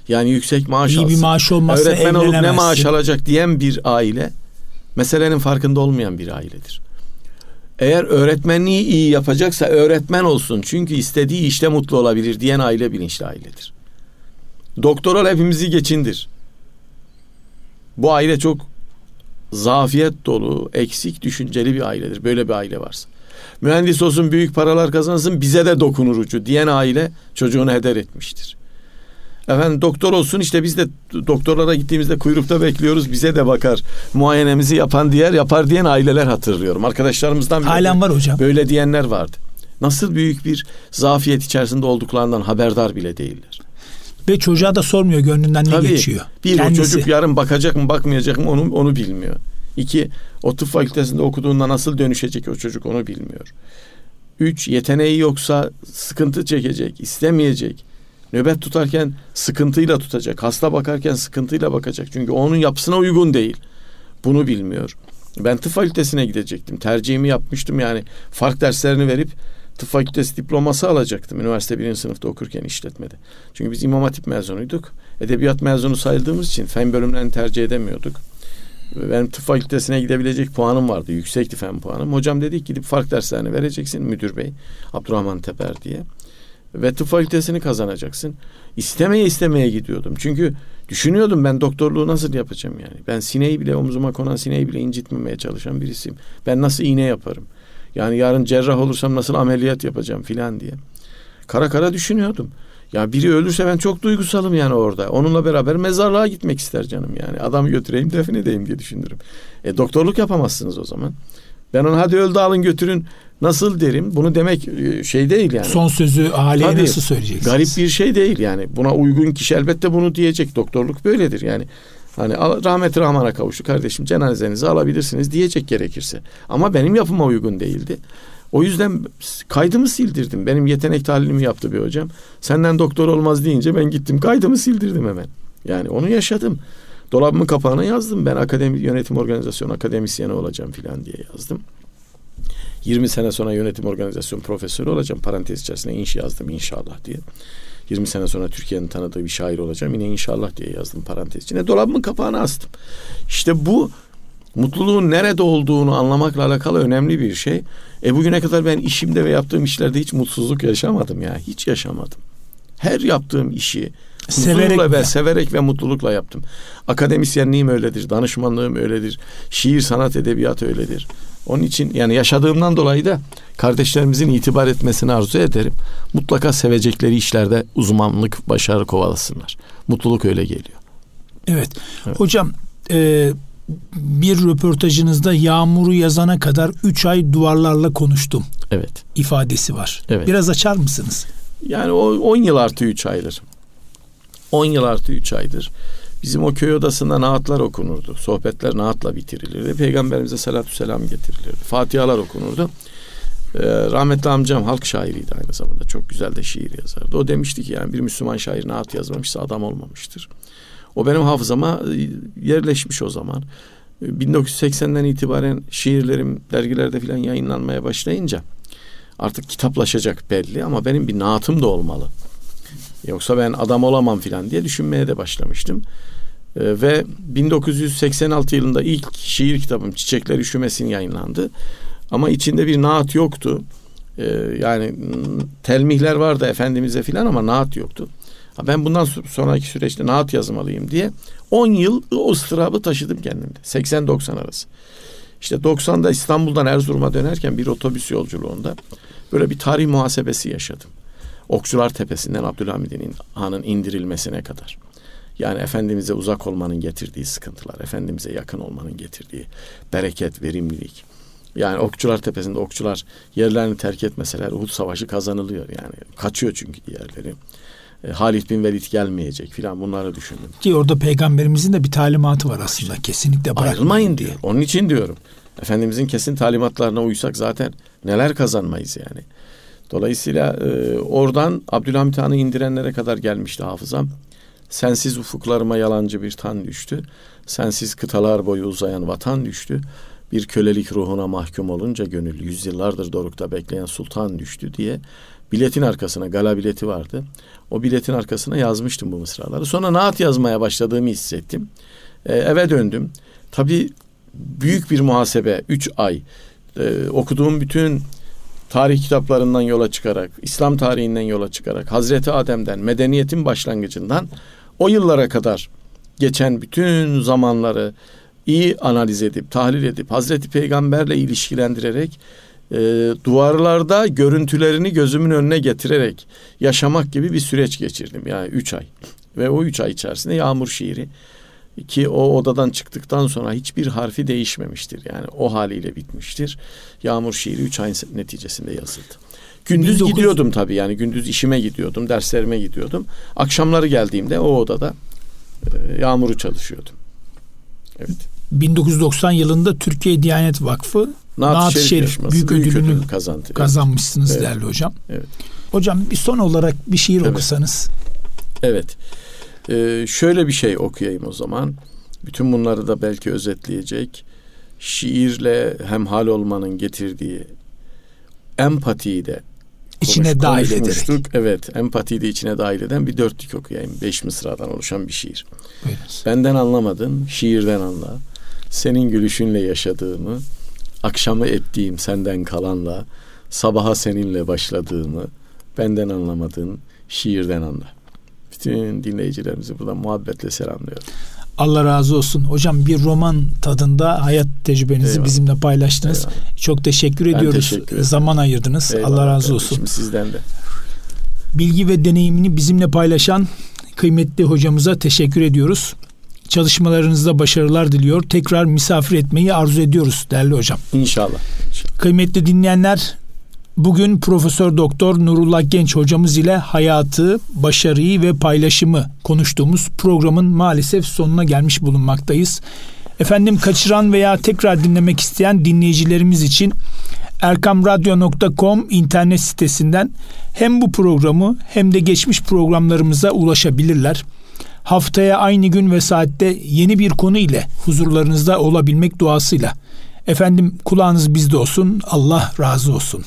Yani yüksek maaş İyi alsın. bir maaş olmazsa Öğretmen olup ne maaş alacak diyen bir aile meselenin farkında olmayan bir ailedir. Eğer öğretmenliği iyi yapacaksa öğretmen olsun. Çünkü istediği işte mutlu olabilir diyen aile bilinçli ailedir. Doktor hepimizi geçindir. Bu aile çok zafiyet dolu, eksik düşünceli bir ailedir. Böyle bir aile varsa. Mühendis olsun büyük paralar kazansın bize de dokunur ucu diyen aile çocuğunu heder etmiştir. Efendim doktor olsun işte biz de doktorlara gittiğimizde kuyrukta bekliyoruz bize de bakar. Muayenemizi yapan diğer yapar diyen aileler hatırlıyorum. Arkadaşlarımızdan bile Halen var hocam. Böyle diyenler vardı. Nasıl büyük bir zafiyet içerisinde olduklarından haberdar bile değiller. Ve çocuğa da sormuyor gönlünden Tabii, ne geçiyor. Bir Kendisi. o çocuk yarın bakacak mı bakmayacak mı onu, onu bilmiyor. İki o tıp fakültesinde okuduğunda nasıl dönüşecek o çocuk onu bilmiyor. Üç yeteneği yoksa sıkıntı çekecek, istemeyecek. Nöbet tutarken sıkıntıyla tutacak. Hasta bakarken sıkıntıyla bakacak. Çünkü onun yapısına uygun değil. Bunu bilmiyor. Ben tıp fakültesine gidecektim. Tercihimi yapmıştım yani fark derslerini verip tıp fakültesi diploması alacaktım. Üniversite birinci sınıfta okurken işletmede. Çünkü biz imam hatip mezunuyduk. Edebiyat mezunu sayıldığımız için fen bölümlerini tercih edemiyorduk. Benim tıp fakültesine gidebilecek puanım vardı. Yüksekti fen puanım. Hocam dedi gidip fark derslerini vereceksin müdür bey. Abdurrahman Teper diye. Ve tıp fakültesini kazanacaksın. İstemeye istemeye gidiyordum. Çünkü düşünüyordum ben doktorluğu nasıl yapacağım yani. Ben sineği bile omzuma konan sineği bile incitmemeye çalışan birisiyim. Ben nasıl iğne yaparım? Yani yarın cerrah olursam nasıl ameliyat yapacağım filan diye. Kara kara düşünüyordum. Ya biri ölürse ben çok duygusalım yani orada. Onunla beraber mezarlığa gitmek ister canım yani. Adamı götüreyim defin edeyim diye düşünürüm. E doktorluk yapamazsınız o zaman. Ben onu hadi öldü alın götürün Nasıl derim? Bunu demek e, şey değil yani. Son sözü aileye Tabii, nasıl söyleyeceksiniz? Garip bir şey değil yani. Buna uygun kişi elbette bunu diyecek. Doktorluk böyledir yani. Hani rahmet rahmana kavuştu kardeşim cenazenizi alabilirsiniz diyecek gerekirse. Ama benim yapıma uygun değildi. O yüzden kaydımı sildirdim. Benim yetenek tahlilimi yaptı bir hocam. Senden doktor olmaz deyince ben gittim kaydımı sildirdim hemen. Yani onu yaşadım. Dolabımın kapağına yazdım. Ben akademi yönetim organizasyon akademisyeni olacağım filan diye yazdım. 20 sene sonra yönetim organizasyon profesörü olacağım. Parantez içerisinde inş yazdım inşallah diye. 20 sene sonra Türkiye'nin tanıdığı bir şair olacağım. Yine inşallah diye yazdım parantez içine. Dolabımın kapağını astım. İşte bu mutluluğun nerede olduğunu anlamakla alakalı önemli bir şey. E bugüne kadar ben işimde ve yaptığım işlerde hiç mutsuzluk yaşamadım ya. Hiç yaşamadım. Her yaptığım işi Severek huzurla ve severek ve mutlulukla yaptım. Akademisyenliğim öyledir, danışmanlığım öyledir, şiir, sanat, edebiyat öyledir. Onun için yani yaşadığımdan dolayı da kardeşlerimizin itibar etmesini arzu ederim. Mutlaka sevecekleri işlerde uzmanlık, başarı kovalasınlar. Mutluluk öyle geliyor. Evet. Evet. Hocam e, bir röportajınızda yağmuru yazana kadar 3 ay duvarlarla konuştum Evet. ifadesi var. Evet. Biraz açar mısınız? Yani o 10 yıl artı 3 aydır. 10 yıl artı 3 aydır. Bizim o köy odasında naatlar okunurdu. Sohbetler naatla bitirilirdi. Peygamberimize salatü selam getirilirdi. Fatihalar okunurdu. Ee, rahmetli amcam halk şairiydi aynı zamanda. Çok güzel de şiir yazardı. O demişti ki yani bir Müslüman şair naat yazmamışsa adam olmamıştır. O benim hafızama e, yerleşmiş o zaman. E, 1980'den itibaren şiirlerim dergilerde falan yayınlanmaya başlayınca artık kitaplaşacak belli ama benim bir naatım da olmalı. Yoksa ben adam olamam filan diye düşünmeye de başlamıştım. Ee, ve 1986 yılında ilk şiir kitabım Çiçekler Üşümesin yayınlandı. Ama içinde bir naat yoktu. Ee, yani mm, telmihler vardı Efendimiz'e filan ama naat yoktu. Ben bundan so- sonraki süreçte naat yazmalıyım diye 10 yıl o ıstırabı taşıdım kendimde. 80-90 arası. İşte 90'da İstanbul'dan Erzurum'a dönerken bir otobüs yolculuğunda böyle bir tarih muhasebesi yaşadım. Okçular Tepesi'nden Abdülhamid'in Han'ın indirilmesine kadar. Yani Efendimiz'e uzak olmanın getirdiği sıkıntılar, Efendimiz'e yakın olmanın getirdiği bereket, verimlilik. Yani Okçular Tepesi'nde okçular yerlerini terk etmeseler Uhud Savaşı kazanılıyor yani. Kaçıyor çünkü diğerleri. E, Halid bin Velid gelmeyecek filan bunları düşündüm. Ki orada peygamberimizin de bir talimatı var aslında. Kesinlikle bırakmayın Ayrılmayın diye. Onun için diyorum. Efendimizin kesin talimatlarına uysak zaten neler kazanmayız yani. Dolayısıyla e, oradan Abdülhamit Han'ı indirenlere kadar gelmişti hafızam. Sensiz ufuklarıma yalancı bir tan düştü. Sensiz kıtalar boyu uzayan vatan düştü. Bir kölelik ruhuna mahkum olunca gönül yüzyıllardır dorukta bekleyen sultan düştü diye biletin arkasına gala bileti vardı. O biletin arkasına yazmıştım bu mısraları. Sonra naat yazmaya başladığımı hissettim. E, eve döndüm. Tabii büyük bir muhasebe 3 ay e, okuduğum bütün tarih kitaplarından yola çıkarak, İslam tarihinden yola çıkarak, Hazreti Adem'den, medeniyetin başlangıcından o yıllara kadar geçen bütün zamanları iyi analiz edip, tahlil edip, Hazreti Peygamberle ilişkilendirerek, e, duvarlarda görüntülerini gözümün önüne getirerek yaşamak gibi bir süreç geçirdim. Yani üç ay. Ve o üç ay içerisinde Yağmur şiiri ki o odadan çıktıktan sonra hiçbir harfi değişmemiştir. Yani o haliyle bitmiştir. Yağmur şiiri 3 ay neticesinde yazıldı. Gündüz 1900 gidiyordum tabii yani gündüz işime gidiyordum, derslerime gidiyordum. Akşamları geldiğimde o odada e, Yağmur'u çalışıyordum. Evet. 1990 yılında Türkiye Diyanet Vakfı Naat-ı Şerif Şerif yarışması büyük ödülünü ödül kazandı. kazanmışsınız Evet. değerli hocam. Evet. Hocam bir son olarak bir şiir Evet. okusanız. Evet. Ee, şöyle bir şey okuyayım o zaman. Bütün bunları da belki özetleyecek. Şiirle hemhal olmanın getirdiği empatiyi de içine konuş- dahil ederek. Evet, empatiyi de içine dahil eden bir dörtlük okuyayım. Beş mısradan oluşan bir şiir. Buyurunuz. Benden anlamadın, şiirden anla. Senin gülüşünle yaşadığımı, akşamı ettiğim senden kalanla, sabaha seninle başladığımı, benden anlamadın, şiirden anla. Bütün dinleyicilerimizi buradan muhabbetle selamlıyorum. Allah razı olsun. Hocam bir roman tadında hayat tecrübenizi Eyvallah. bizimle paylaştınız. Eyvallah. Çok teşekkür Ben ediyoruz. teşekkür. Zaman ayırdınız. Eyvallah Allah razı olsun. Sizden de. Bilgi ve deneyimini bizimle paylaşan kıymetli hocamıza teşekkür ediyoruz. Çalışmalarınızda başarılar diliyor. Tekrar misafir etmeyi arzu ediyoruz değerli hocam. İnşallah. İnşallah. Kıymetli dinleyenler Bugün Profesör Doktor Nurullah Genç hocamız ile hayatı, başarıyı ve paylaşımı konuştuğumuz programın maalesef sonuna gelmiş bulunmaktayız. Efendim kaçıran veya tekrar dinlemek isteyen dinleyicilerimiz için erkamradyo.com internet sitesinden hem bu programı hem de geçmiş programlarımıza ulaşabilirler. Haftaya aynı gün ve saatte yeni bir konu ile huzurlarınızda olabilmek duasıyla. Efendim kulağınız bizde olsun. Allah razı olsun.